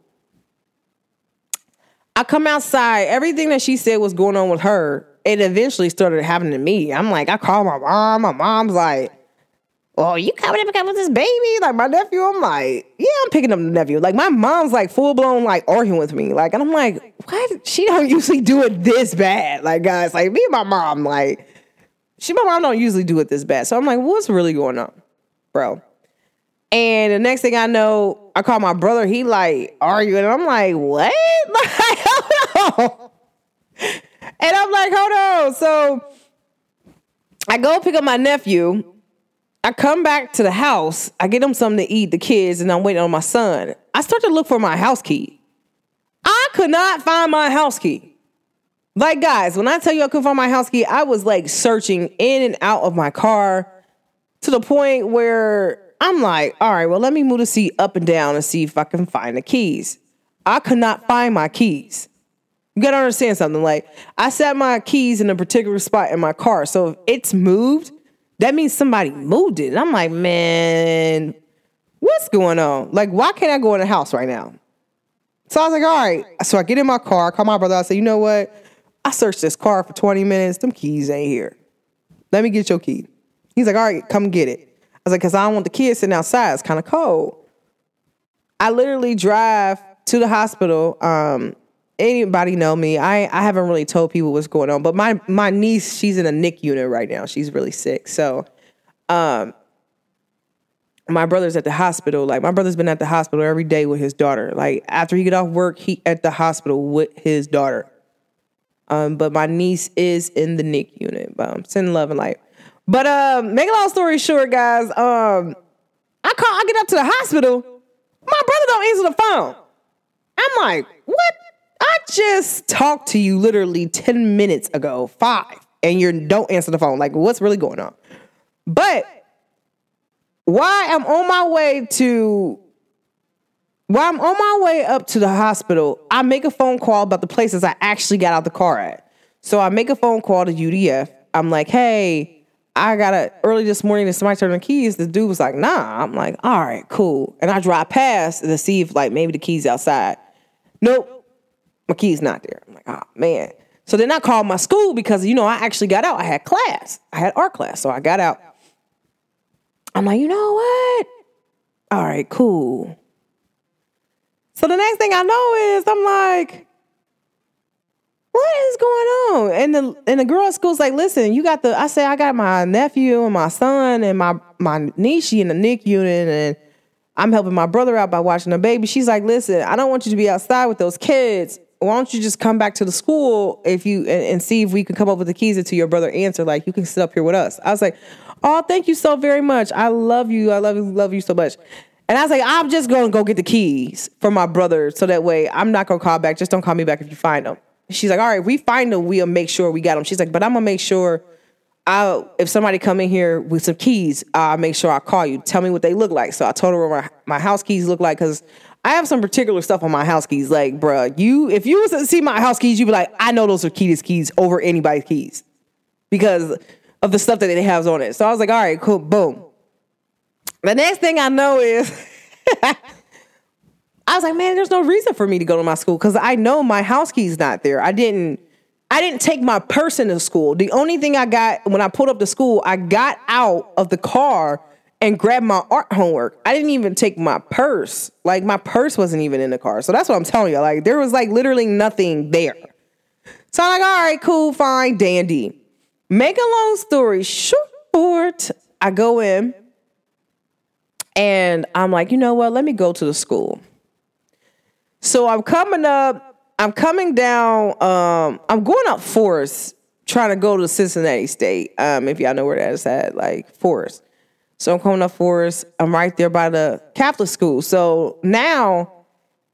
I come outside. Everything that she said was going on with her, it eventually started happening to me. I'm like, I call my mom. My mom's like, "Oh, you coming up with this baby?" Like my nephew. I'm like, "Yeah, I'm picking up the nephew." Like my mom's like full blown like arguing with me. Like, and I'm like, "What? She don't [laughs] usually do it this bad." Like guys, like me and my mom, like she, my mom don't usually do it this bad. So I'm like, "What's really going on, bro?" And the next thing I know, I call my brother. He like arguing. I'm like, what? [laughs] Like, hold on. And I'm like, hold on. So I go pick up my nephew. I come back to the house. I get him something to eat, the kids, and I'm waiting on my son. I start to look for my house key. I could not find my house key. Like, guys, when I tell you I couldn't find my house key, I was like searching in and out of my car to the point where I'm like, all right, well, let me move the seat up and down and see if I can find the keys. I could not find my keys. You gotta understand something. Like, I set my keys in a particular spot in my car. So if it's moved, that means somebody moved it. And I'm like, man, what's going on? Like, why can't I go in the house right now? So I was like, all right. So I get in my car, I call my brother, I say, you know what? I searched this car for 20 minutes. Them keys ain't here. Let me get your key. He's like, all right, come get it. I was like, because I don't want the kids sitting outside. It's kind of cold. I literally drive to the hospital. Um, anybody know me? I, I haven't really told people what's going on, but my my niece, she's in a NIC unit right now. She's really sick. So, um, my brother's at the hospital. Like my brother's been at the hospital every day with his daughter. Like after he get off work, he at the hospital with his daughter. Um, but my niece is in the NIC unit. But I'm sending love and light. But um, make a long story short, guys. Um, I call. I get up to the hospital. My brother don't answer the phone. I'm like, what? I just talked to you literally ten minutes ago, five, and you don't answer the phone. Like, what's really going on? But why I'm on my way to while I'm on my way up to the hospital, I make a phone call about the places I actually got out the car at. So I make a phone call to UDF. I'm like, hey, I got a early this morning and somebody turned the keys. The dude was like, nah. I'm like, all right, cool. And I drive past to see if like maybe the keys outside. Nope, my key's not there. I'm like, oh man. So then I called my school because you know I actually got out. I had class. I had art class. So I got out. I'm like, you know what? All right, cool. So the next thing I know is I'm like, what is going on? And the and the girl at school's like, listen, you got the I say I got my nephew and my son and my my niece in the NIC unit and I'm helping my brother out by watching the baby. She's like, listen, I don't want you to be outside with those kids. Why don't you just come back to the school if you and, and see if we can come up with the keys until your brother answer? Like you can sit up here with us. I was like, oh, thank you so very much. I love you. I love you. Love you so much. And I was like, I'm just going to go get the keys for my brother so that way I'm not going to call back. Just don't call me back if you find them. She's like, all right, we find them, we'll make sure we got them. She's like, but I'm gonna make sure I if somebody come in here with some keys, I'll make sure I call you. Tell me what they look like. So I told her what my, my house keys look like because I have some particular stuff on my house keys. Like, bruh, you if you was to see my house keys, you'd be like, I know those are Keita's keys over anybody's keys because of the stuff that they have on it. So I was like, all right, cool, boom. The next thing I know is [laughs] I was like, man, there's no reason for me to go to my school because I know my house key's not there. I didn't I didn't take my purse into school. The only thing I got when I pulled up to school, I got out of the car and grabbed my art homework. I didn't even take my purse. Like my purse wasn't even in the car. So that's what I'm telling you. Like there was like literally nothing there. So I'm like, all right, cool, fine, dandy. Make a long story short, I go in and I'm like, you know what? Let me go to the school. So I'm coming up, I'm coming down, um, I'm going up Forest, trying to go to Cincinnati State. Um, if y'all know where that is at, like Forest. So I'm coming up Forest. I'm right there by the Catholic school. So now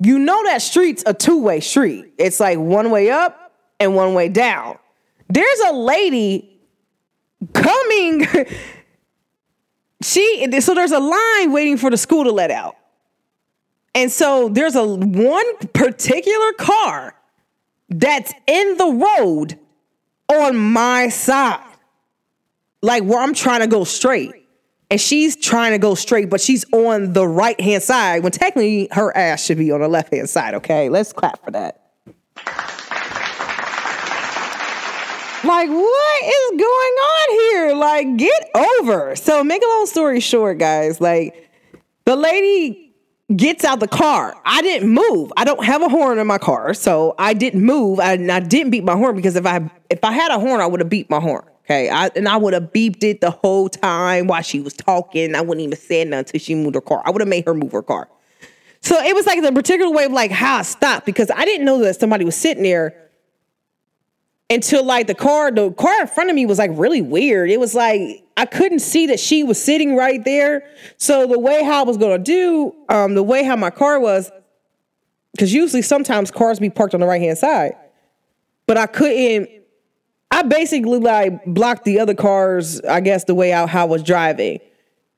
you know that street's a two-way street. It's like one way up and one way down. There's a lady coming. [laughs] she so there's a line waiting for the school to let out. And so there's a one particular car that's in the road on my side. like where I'm trying to go straight. And she's trying to go straight, but she's on the right hand side when technically her ass should be on the left hand side. Okay, let's clap for that. Like, what is going on here? Like, get over. So, make a long story short, guys, like, the lady gets out the car. I didn't move. I don't have a horn in my car, so I didn't move. I, I didn't beat my horn because if I if I had a horn, I would have beat my horn. Okay, I, and I would have beeped it the whole time while she was talking. I wouldn't even say nothing until she moved her car. I would have made her move her car. So it was like the particular way of like how I stopped because I didn't know that somebody was sitting there until like the car, the car in front of me was like really weird. It was like I couldn't see that she was sitting right there. So the way how I was gonna do, um, the way how my car was, because usually sometimes cars be parked on the right hand side, but I couldn't. I basically like blocked the other cars. I guess the way out how I was driving,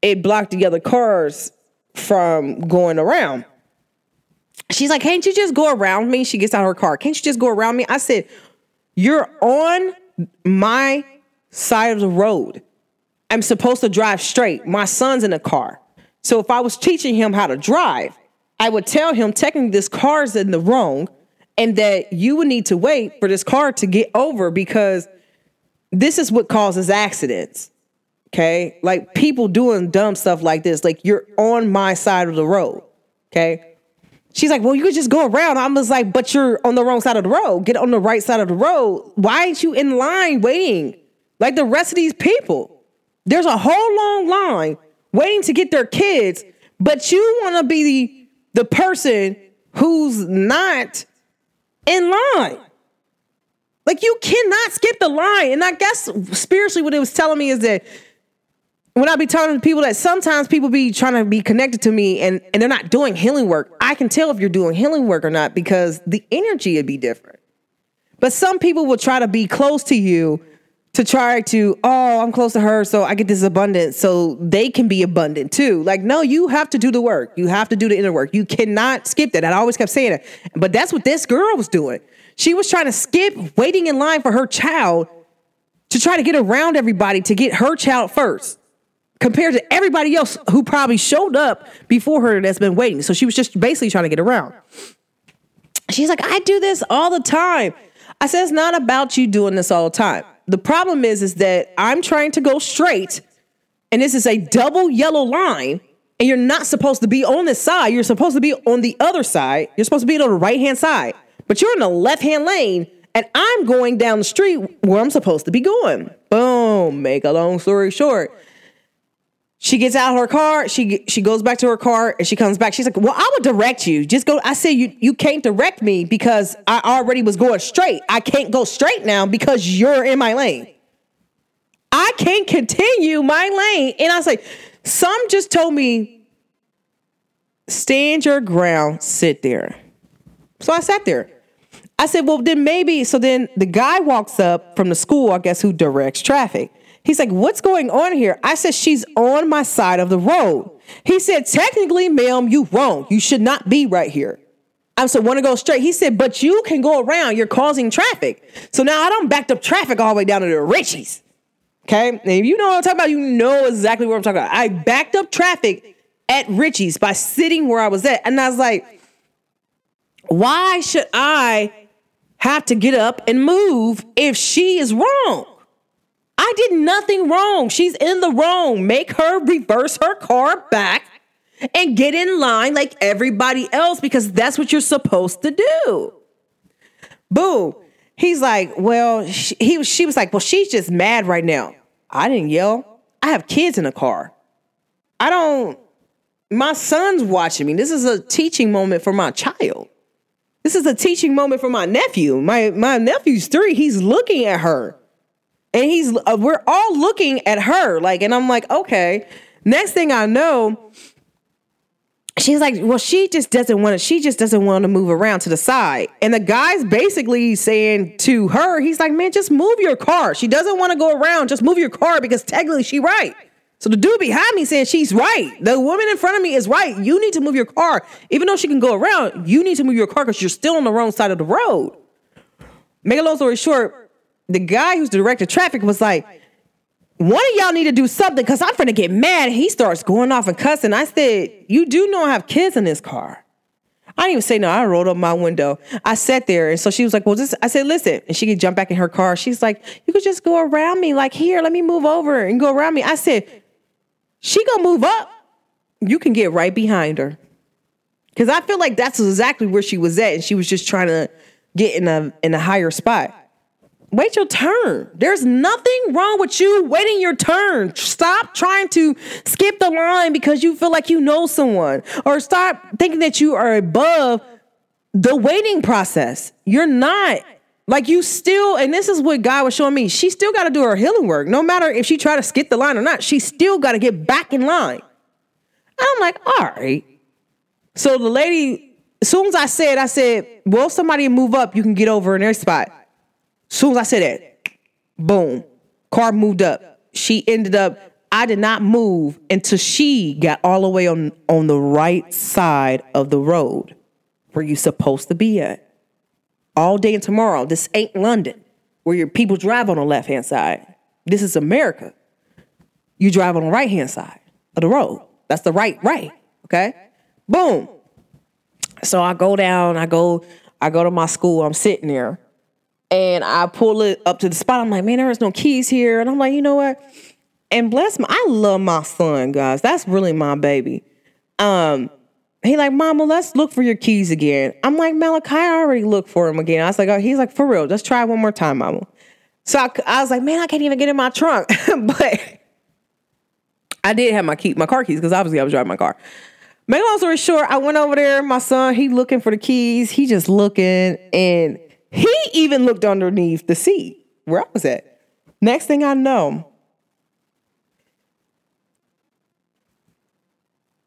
it blocked the other cars from going around. She's like, "Can't you just go around me?" She gets out of her car. Can't you just go around me? I said, you're on my side of the road. I'm supposed to drive straight. My son's in the car. So if I was teaching him how to drive, I would tell him technically this car's in the wrong and that you would need to wait for this car to get over because this is what causes accidents. Okay? Like people doing dumb stuff like this. Like you're on my side of the road. Okay? She's like, well, you could just go around. I was like, but you're on the wrong side of the road. Get on the right side of the road. Why ain't you in line waiting like the rest of these people? There's a whole long line waiting to get their kids, but you want to be the, the person who's not in line. Like you cannot skip the line. And I guess spiritually, what it was telling me is that when I be telling people that sometimes people be trying to be connected to me and, and they're not doing healing work, I can tell if you're doing healing work or not because the energy would be different. But some people will try to be close to you to try to, oh, I'm close to her, so I get this abundance, so they can be abundant too. Like, no, you have to do the work. You have to do the inner work. You cannot skip that. I always kept saying it. But that's what this girl was doing. She was trying to skip waiting in line for her child to try to get around everybody to get her child first compared to everybody else who probably showed up before her that's been waiting. So she was just basically trying to get around. She's like, I do this all the time. I said, it's not about you doing this all the time. The problem is, is that I'm trying to go straight, and this is a double yellow line, and you're not supposed to be on this side. You're supposed to be on the other side. You're supposed to be on the right hand side, but you're in the left hand lane, and I'm going down the street where I'm supposed to be going. Boom. Make a long story short she gets out of her car. She she goes back to her car and she comes back. She's like, "Well, I would direct you. Just go." I said, "You you can't direct me because I already was going straight. I can't go straight now because you're in my lane. I can't continue my lane." And I was like, "Some just told me, stand your ground, sit there." So I sat there. I said, "Well, then maybe." So then the guy walks up from the school, I guess, who directs traffic. He's like, What's going on here? I said, She's on my side of the road. He said, Technically, ma'am, you wrong. You should not be right here. I said, want to go straight. He said, but you can go around. You're causing traffic. So now I don't backed up traffic all the way down to the Richie's. Okay. And if you know what I'm talking about, you know exactly what I'm talking about. I backed up traffic at Richie's by sitting where I was at. And I was like, why should I have to get up and move if she is wrong? I did nothing wrong. She's in the wrong. Make her reverse her car back and get in line like everybody else because that's what you're supposed to do. Boom. He's like, well, she, he, she was like, well, she's just mad right now. I didn't yell. I have kids in the car. I don't, my son's watching me. This is a teaching moment for my child. This is a teaching moment for my nephew. My, my nephew's three. He's looking at her and he's uh, we're all looking at her like and i'm like okay. Next thing i know she's like well she just doesn't want to she just doesn't want to move around to the side. And the guy's basically saying to her he's like man just move your car. She doesn't want to go around just move your car because technically she right. So the dude behind me saying she's right. The woman in front of me is right. You need to move your car. Even though she can go around you need to move your car because you're still on the wrong side of the road. Make a long story short the guy who's directed traffic was like, one of y'all need to do something because I'm finna get mad. He starts going off and cussing. I said, You do know I have kids in this car. I didn't even say no. I rolled up my window. I sat there. And so she was like, Well, just, I said, Listen. And she could jump back in her car. She's like, You could just go around me. Like, here, let me move over and go around me. I said, She gonna move up. You can get right behind her. Cause I feel like that's exactly where she was at. And she was just trying to get in a in a higher spot wait your turn. There's nothing wrong with you waiting your turn. Stop trying to skip the line because you feel like you know someone, or stop thinking that you are above the waiting process. You're not. Like you still, and this is what God was showing me. She still got to do her healing work, no matter if she try to skip the line or not. She still got to get back in line. I'm like, all right. So the lady, as soon as I said, I said, well, somebody move up, you can get over in their spot. Soon as I said that, boom, car moved up. She ended up, I did not move until she got all the way on, on the right side of the road where you're supposed to be at. All day and tomorrow. This ain't London where your people drive on the left hand side. This is America. You drive on the right hand side of the road. That's the right, right. Okay. Boom. So I go down, I go, I go to my school, I'm sitting there and I pull it up to the spot. I'm like, man, there's no keys here. And I'm like, you know what? And bless my, I love my son, guys. That's really my baby. Um, he like, Mama, let's look for your keys again. I'm like, Malachi, I already looked for him again. I was like, oh, he's like, for real, let's try one more time, Mama. So I, I was like, man, I can't even get in my trunk. [laughs] but I did have my key, my car keys, because obviously I was driving my car. Make long story short, I went over there. My son, he looking for the keys. He just looking, and he even looked underneath the seat where I was at. Next thing I know,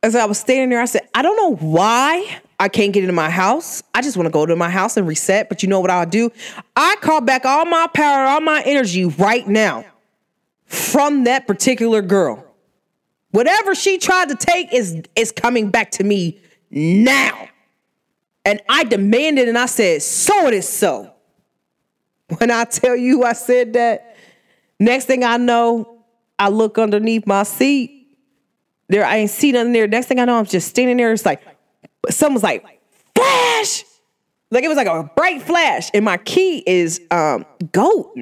as I was standing there, I said, I don't know why I can't get into my house. I just want to go to my house and reset. But you know what I'll do? I call back all my power, all my energy right now from that particular girl. Whatever she tried to take is, is coming back to me now. And I demanded and I said, so it is so. When I tell you I said that, next thing I know, I look underneath my seat. There, I ain't seen nothing there. Next thing I know, I'm just standing there. It's like someone's like, flash. Like it was like a bright flash. And my key is um goat.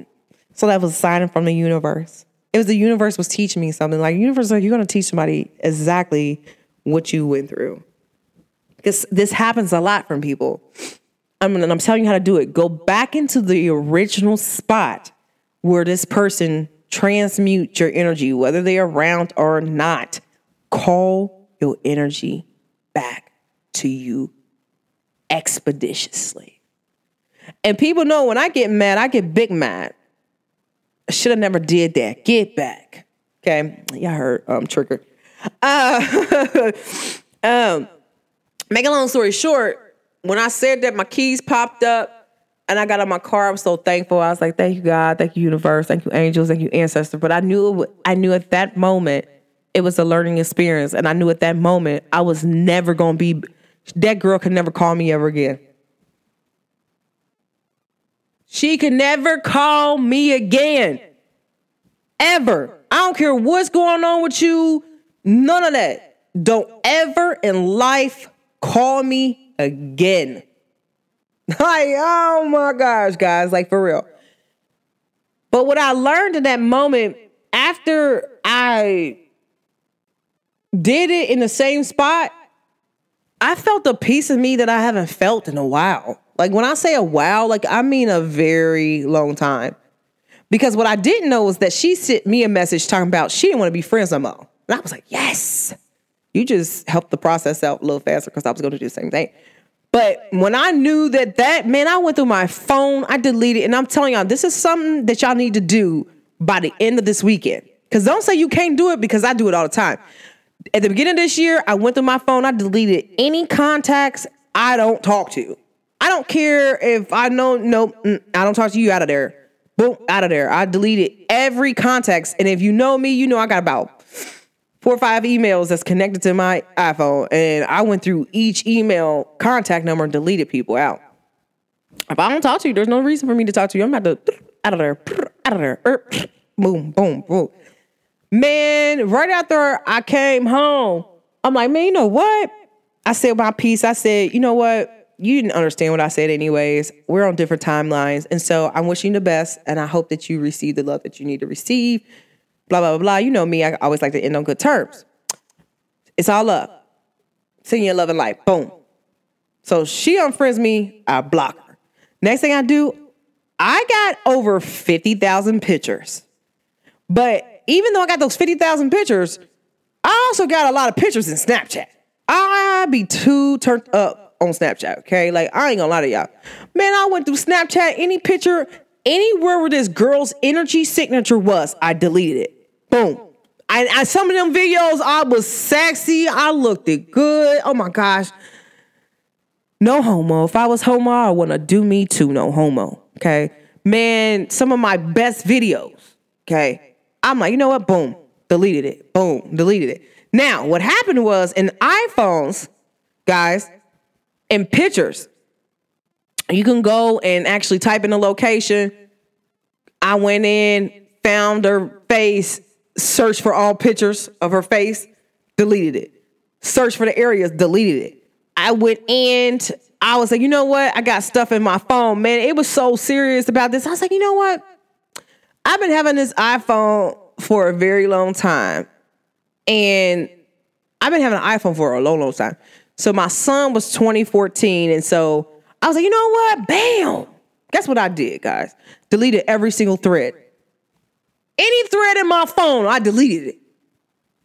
So that was a sign from the universe. It was the universe was teaching me something. Like universe, like, you're gonna teach somebody exactly what you went through because this happens a lot from people. I mean, and I'm telling you how to do it. Go back into the original spot where this person transmute your energy, whether they're around or not. Call your energy back to you expeditiously. And people know when I get mad, I get big mad. I should have never did that. Get back. Okay. Y'all heard um trigger. Uh [laughs] um make a long story short, when I said that, my keys popped up and I got out my car. I was so thankful. I was like, "Thank you, God. Thank you, universe. Thank you, angels. Thank you, ancestor." But I knew, I knew at that moment it was a learning experience, and I knew at that moment I was never gonna be. That girl could never call me ever again. She could never call me again. Ever. I don't care what's going on with you. None of that. Don't ever in life Call me again. [laughs] Like, oh my gosh, guys, like for real. But what I learned in that moment after I did it in the same spot, I felt a piece of me that I haven't felt in a while. Like when I say a while, like I mean a very long time. Because what I didn't know was that she sent me a message talking about she didn't want to be friends no more. And I was like, yes. You just helped the process out a little faster because I was going to do the same thing. But when I knew that that, man, I went through my phone, I deleted, and I'm telling y'all, this is something that y'all need to do by the end of this weekend. Because don't say you can't do it because I do it all the time. At the beginning of this year, I went through my phone, I deleted any contacts I don't talk to. I don't care if I know, no, mm, I don't talk to you out of there. Boom, out of there. I deleted every contacts. And if you know me, you know I got about four or five emails that's connected to my iPhone, and I went through each email contact number and deleted people out. If I don't talk to you, there's no reason for me to talk to you. I'm about to out of there, out of there, er, boom, boom, boom. Man, right after I came home, I'm like, man, you know what? I said my piece. I said, you know what? You didn't understand what I said, anyways. We're on different timelines. And so I'm wishing the best. And I hope that you receive the love that you need to receive. Blah, blah, blah. You know me, I always like to end on good terms. It's all up. Sending your love and light. Boom. So she unfriends me, I block her. Next thing I do, I got over 50,000 pictures. But even though I got those 50,000 pictures, I also got a lot of pictures in Snapchat. I be too turned up on Snapchat, okay? Like, I ain't gonna lie to y'all. Man, I went through Snapchat, any picture, anywhere where this girl's energy signature was, I deleted it. Boom. I, I some of them videos, I was sexy. I looked it good. Oh my gosh. No homo. If I was homo, I wanna do me too. No homo. Okay. Man, some of my best videos. Okay. I'm like, you know what? Boom. Deleted it. Boom. Deleted it. Now, what happened was in iPhones, guys, in pictures, you can go and actually type in the location. I went in, found her face, searched for all pictures of her face, deleted it. Search for the areas, deleted it. I went to, I was like, you know what? I got stuff in my phone. Man, it was so serious about this. I was like, you know what? I've been having this iPhone for a very long time. And I've been having an iPhone for a long, long time. So my son was 2014. And so I was like, you know what? Bam. Guess what I did, guys? Deleted every single thread. Any thread in my phone, I deleted it.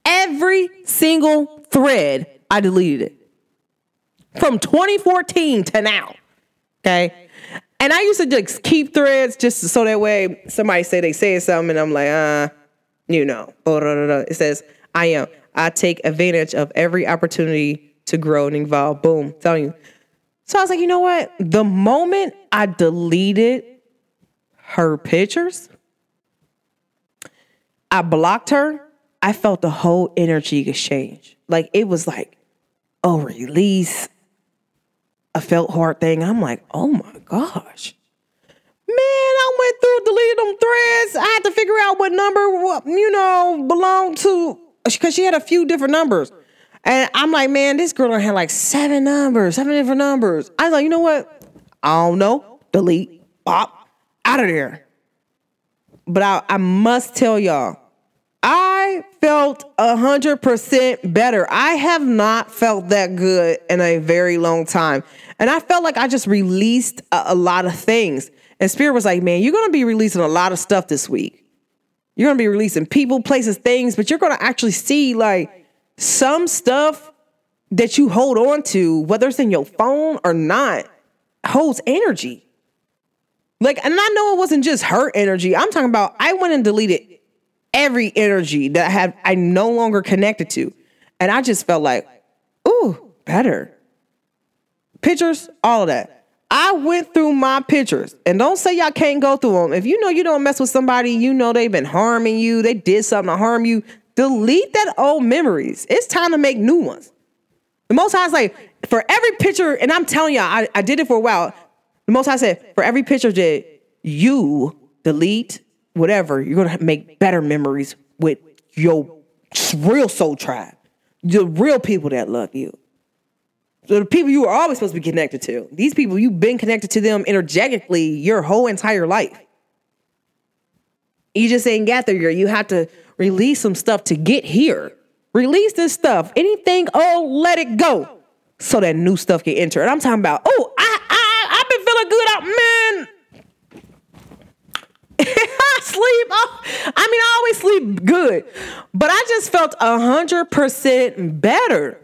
Every single thread, I deleted it. From 2014 to now. Okay. And I used to just keep threads just so that way somebody say they say something and I'm like, uh, you know, it says, I am. I take advantage of every opportunity to grow and evolve. Boom, telling you. So I was like, you know what? The moment I deleted her pictures, I blocked her, I felt the whole energy exchange. Like it was like, oh, release, a felt hard thing. I'm like, oh my gosh. Man, I went through, deleted them threads. I had to figure out what number, you know, belonged to, because she had a few different numbers. And I'm like, man, this girl had like seven numbers, seven different numbers. I was like, you know what? I don't know. Delete, pop, out of there. But I, I must tell y'all, I felt a hundred percent better. I have not felt that good in a very long time. And I felt like I just released a, a lot of things. And Spirit was like, man, you're going to be releasing a lot of stuff this week. You're going to be releasing people, places, things, but you're going to actually see like some stuff that you hold on to, whether it's in your phone or not, holds energy. Like, and I know it wasn't just her energy. I'm talking about I went and deleted every energy that I had I no longer connected to. And I just felt like, ooh, better. Pictures, all of that. I went through my pictures and don't say y'all can't go through them. If you know you don't mess with somebody, you know they've been harming you, they did something to harm you, delete that old memories. It's time to make new ones. The Most High is like, for every picture, and I'm telling y'all, I, I did it for a while. The Most High said, for every picture that you delete, whatever, you're gonna make better memories with your real soul tribe, the real people that love you. So the people you are always supposed to be connected to. These people, you've been connected to them energetically your whole entire life. You just ain't got there yet. You have to release some stuff to get here. Release this stuff. Anything, oh, let it go. So that new stuff can enter. And I'm talking about, oh, I I good out, man. [laughs] I sleep. Oh, I mean, I always sleep good, but I just felt a hundred percent better.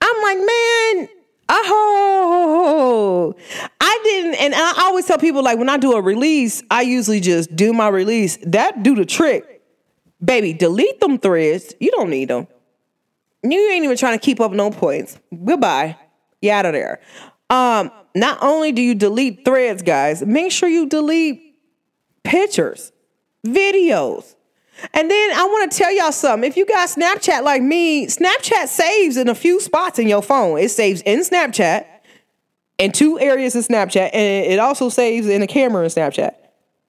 I'm like, man, oh, I didn't. And I always tell people, like, when I do a release, I usually just do my release. That do the trick. Baby, delete them threads. You don't need them. You ain't even trying to keep up no points. Goodbye. You out of there. Um, not only do you delete threads, guys, make sure you delete pictures, videos. And then I want to tell y'all something. If you got Snapchat like me, Snapchat saves in a few spots in your phone. It saves in Snapchat, in two areas in Snapchat, and it also saves in a camera in Snapchat.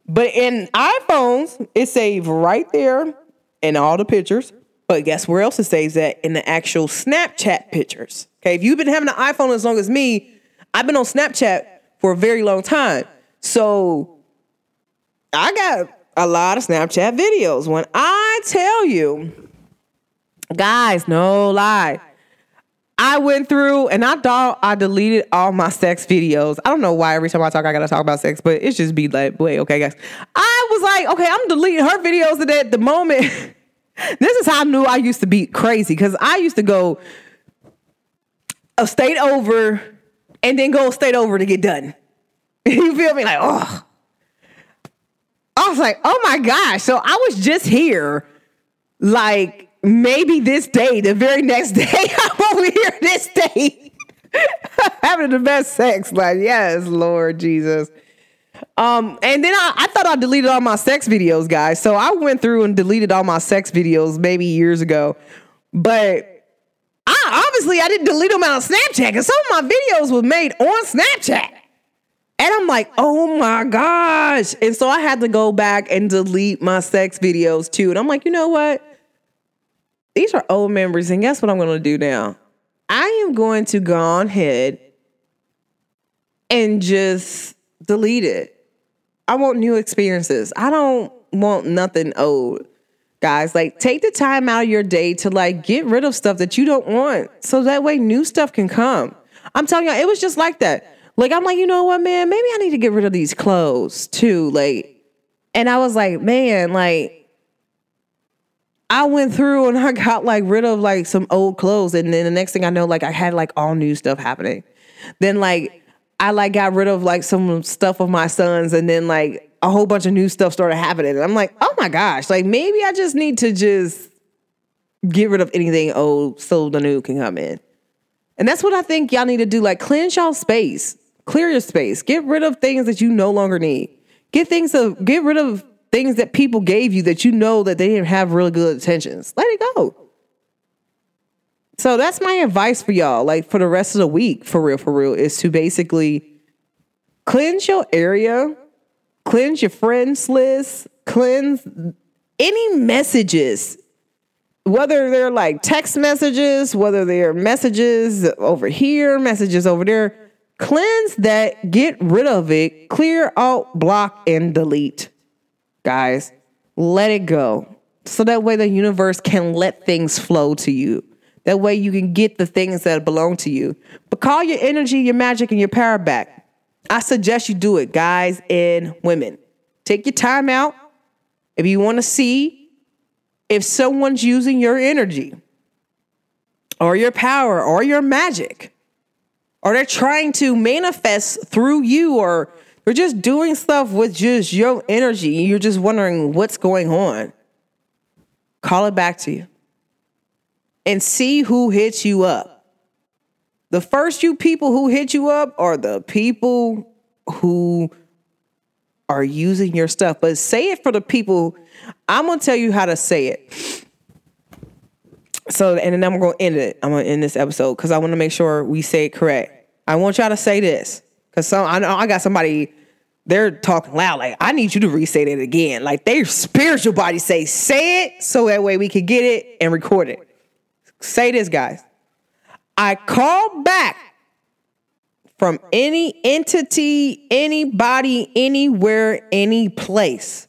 But in iPhones, it saves right there in all the pictures. But guess where else it saves at? In the actual Snapchat pictures. Okay, if you've been having an iPhone as long as me, I've been on Snapchat for a very long time. So I got a lot of Snapchat videos. When I tell you, guys, no lie. I went through and I thought I deleted all my sex videos. I don't know why every time I talk, I gotta talk about sex, but it's just be like, wait, okay, guys. I was like, okay, I'm deleting her videos at the moment. [laughs] this is how I knew I used to be crazy because I used to go a state over and then go state over to get done. [laughs] you feel me? Like, oh. I was like, oh my gosh. So I was just here like maybe this day, the very next [laughs] day, [laughs] I'm over here this day having the best sex. Like, yes, Lord Jesus. Um, and then I, I thought I deleted all my sex videos, guys. So I went through and deleted all my sex videos maybe years ago. But obviously I didn't delete them out of Snapchat because some of my videos were made on Snapchat. And I'm like, oh my gosh. And so I had to go back and delete my sex videos too. And I'm like, you know what? these are old memories. And guess what I'm going to do now? I am going to go on ahead and just delete it. I want new experiences. I don't want nothing old. Guys, like take the time out of your day to like get rid of stuff that you don't want so that way new stuff can come. I'm telling y'all it was just like that. Like I'm like, you know what, man? Maybe I need to get rid of these clothes too. Like, and I was like, man, like I went through and I got like rid of like some old clothes, and then the next thing I know, like I had like all new stuff happening. Then like I like got rid of like some stuff of my sons, and then like a whole bunch of new stuff started happening. And I'm like, oh my gosh, like maybe I just need to just get rid of anything old so the new can come in. And that's what I think y'all need to do. Like cleanse y'all space, clear your space, get rid of things that you no longer need. Get things to get rid of things that people gave you that you know that they didn't have really good intentions. Let it go. So that's my advice for y'all, like for the rest of the week, for real, for real, is to basically cleanse your area, cleanse your friends list, cleanse any messages, whether they're like text messages, whether they're messages over here, messages over there, cleanse that, get rid of it, clear out, block, and delete guys. Let it go. So that way the universe can let things flow to you. That way you can get the things that belong to you. But call your energy, your magic, and your power back. I suggest you do it, guys and women. Take your time out. If you want to see if someone's using your energy or your power or your magic, or they're trying to manifest through you or they're just doing stuff with just your energy. You're just wondering what's going on. Call it back to you and see who hits you up. The first few people who hit you up are the people who are using your stuff. But say it for the people. I'm gonna tell you how to say it. So, and then I'm gonna end it. I'm gonna end this episode because I want to make sure we say it correct. I want y'all to say this. Cause some I know I got somebody they're talking loud. Like, I need you to re-say that again. Like their spiritual body say, say it so that way we can get it and record it. Say this, guys. I call back from any entity, anybody, anywhere, any place.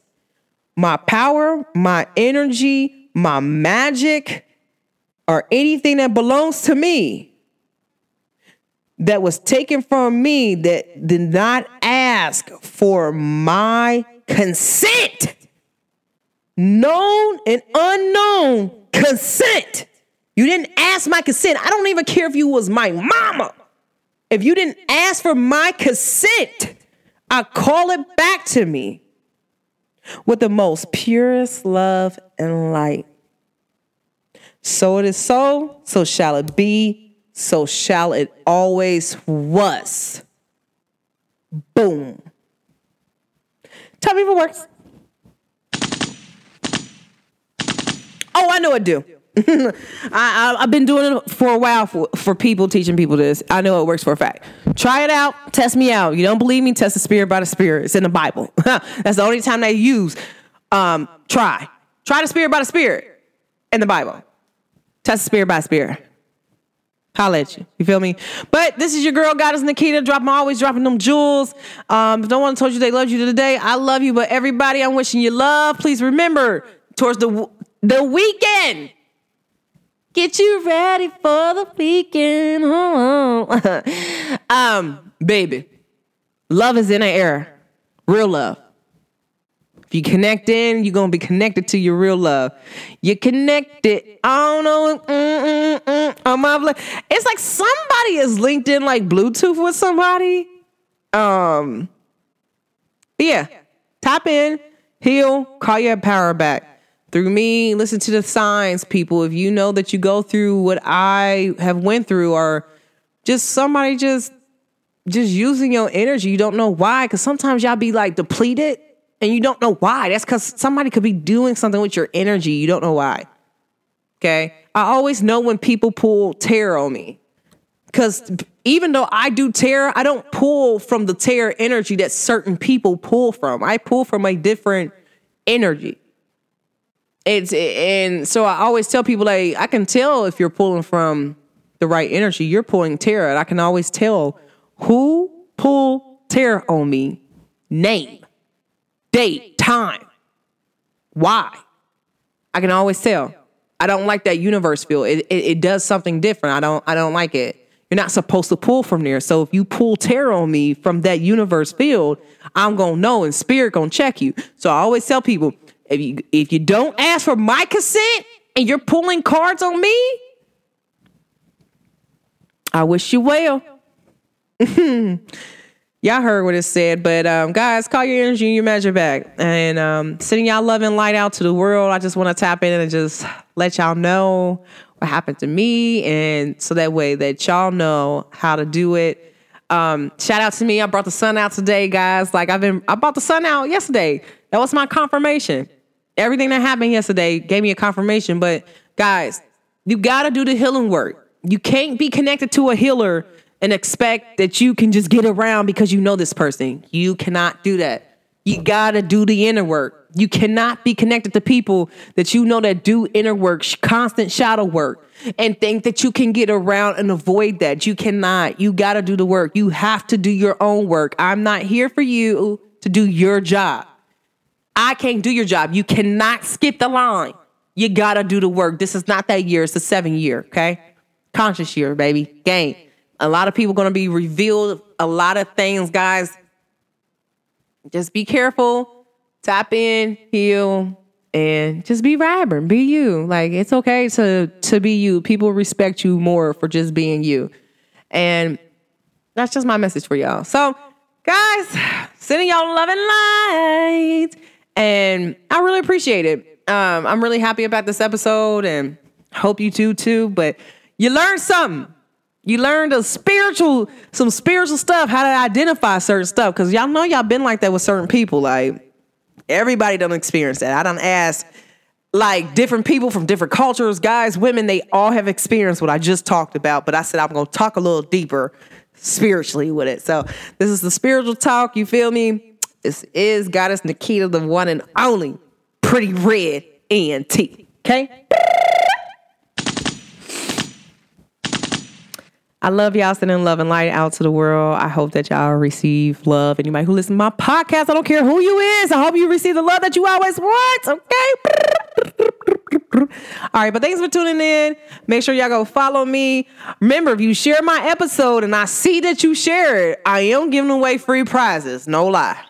My power, my energy, my magic, or anything that belongs to me that was taken from me that did not ask for my consent. Known and unknown consent. You didn't ask my consent. I don't even care if you was my mama. If you didn't ask for my consent, I call it back to me with the most purest love and light. So it is so, so shall it be so shall it always was. Boom. Tell me if it works. Oh, I know it do. [laughs] I, have been doing it for a while for, for people, teaching people this. I know it works for a fact. Try it out. Test me out. You don't believe me? Test the spirit by the spirit. It's in the Bible. [laughs] That's the only time they use um, try. Try the spirit by the spirit in the Bible. Test the spirit by spirit. Holla at you. You feel me? But this is your girl, Goddess Nikita, dropping always dropping them jewels. Um, if no one told you they loved you today, I love you. But everybody, I'm wishing you love. Please remember, towards the the weekend, get you ready for the weekend. [laughs] um, baby, love is in the air. Real love. If you connect in, you're gonna be connected to your real love. You connected. I don't know. Mm, mm, mm, my, it's like somebody is linked in like Bluetooth with somebody. Um, yeah. Tap in, heal, call your power back. Through me, listen to the signs, people. If you know that you go through what I have went through, or just somebody just just using your energy, you don't know why. Cause sometimes y'all be like depleted and you don't know why. That's because somebody could be doing something with your energy. You don't know why. Okay. I always know when people pull tarot on me. Because even though I do tarot, I don't pull from the tarot energy that certain people pull from. I pull from a different energy. It's and so I always tell people like I can tell if you're pulling from the right energy. You're pulling tarot. I can always tell who pulled tarot on me. Name date, time. Why? I can always tell. I don't like that universe feel. It, it, it does something different. I don't I don't like it. You're not supposed to pull from there. So if you pull tarot on me from that universe field, I'm gonna know and spirit gonna check you. So I always tell people if you if you don't ask for my consent and you're pulling cards on me, I wish you well. [laughs] y'all heard what it said, but um, guys, call your energy and your measure back. And um, sending y'all love and light out to the world. I just want to tap in and just let y'all know what happened to me, and so that way that y'all know how to do it. Um, shout out to me. I brought the sun out today, guys. Like I've been, I brought the sun out yesterday. That was my confirmation. Everything that happened yesterday gave me a confirmation. But guys, you got to do the healing work. You can't be connected to a healer and expect that you can just get around because you know this person. You cannot do that. You gotta do the inner work. You cannot be connected to people that you know that do inner work, constant shadow work, and think that you can get around and avoid that. You cannot. You gotta do the work. You have to do your own work. I'm not here for you to do your job. I can't do your job. You cannot skip the line. You gotta do the work. This is not that year, it's the seven year, okay? Conscious year, baby. Game. A lot of people to be revealed a lot of things, guys. Just be careful, tap in, heal, and just be vibrant. Be you. Like it's okay to to be you. People respect you more for just being you. And that's just my message for y'all. So, guys, [sighs] sending y'all love and light. And I really appreciate it. Um, I'm really happy about this episode and hope you do too. But you learned something. You learned a spiritual, some spiritual stuff, how to identify certain stuff. Cause y'all know y'all been like that with certain people. Like everybody don't experience that. I don't ask like different people from different cultures, guys, women, they all have experienced what I just talked about. But I said I'm gonna talk a little deeper spiritually with it. So this is the spiritual talk, you feel me? This is Goddess Nikita, the one and only pretty red ENT. Okay? I love y'all sending love and light out to the world. I hope that y'all receive love. Anybody who listens to my podcast, I don't care who you is. I hope you receive the love that you always want. Okay. All right, but thanks for tuning in. Make sure y'all go follow me. Remember, if you share my episode and I see that you share it, I am giving away free prizes. No lie.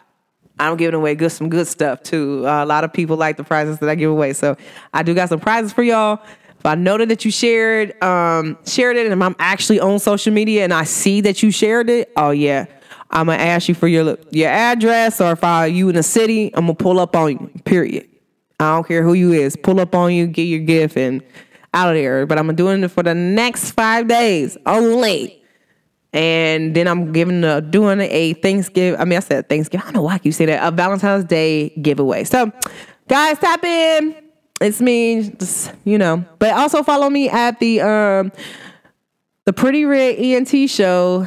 I'm giving away good some good stuff too. Uh, a lot of people like the prizes that I give away, so I do got some prizes for y'all. If I noted that you shared um, shared it and I'm actually on social media and I see that you shared it, oh yeah, I'm gonna ask you for your your address or if I you in the city, I'm gonna pull up on you. Period. I don't care who you is. Pull up on you, get your gift and out of there. But I'm doing it for the next five days only. And then I'm giving the doing a Thanksgiving. I mean, I said Thanksgiving. I don't know why you say that. A Valentine's Day giveaway. So, guys, tap in it's me, just, you know. But also follow me at the um the Pretty Red ENT show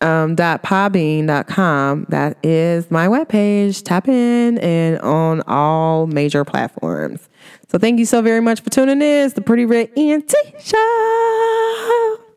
um, dot podbean.com. That is my webpage. Tap in and on all major platforms. So thank you so very much for tuning in. It's the Pretty Red ENT Show.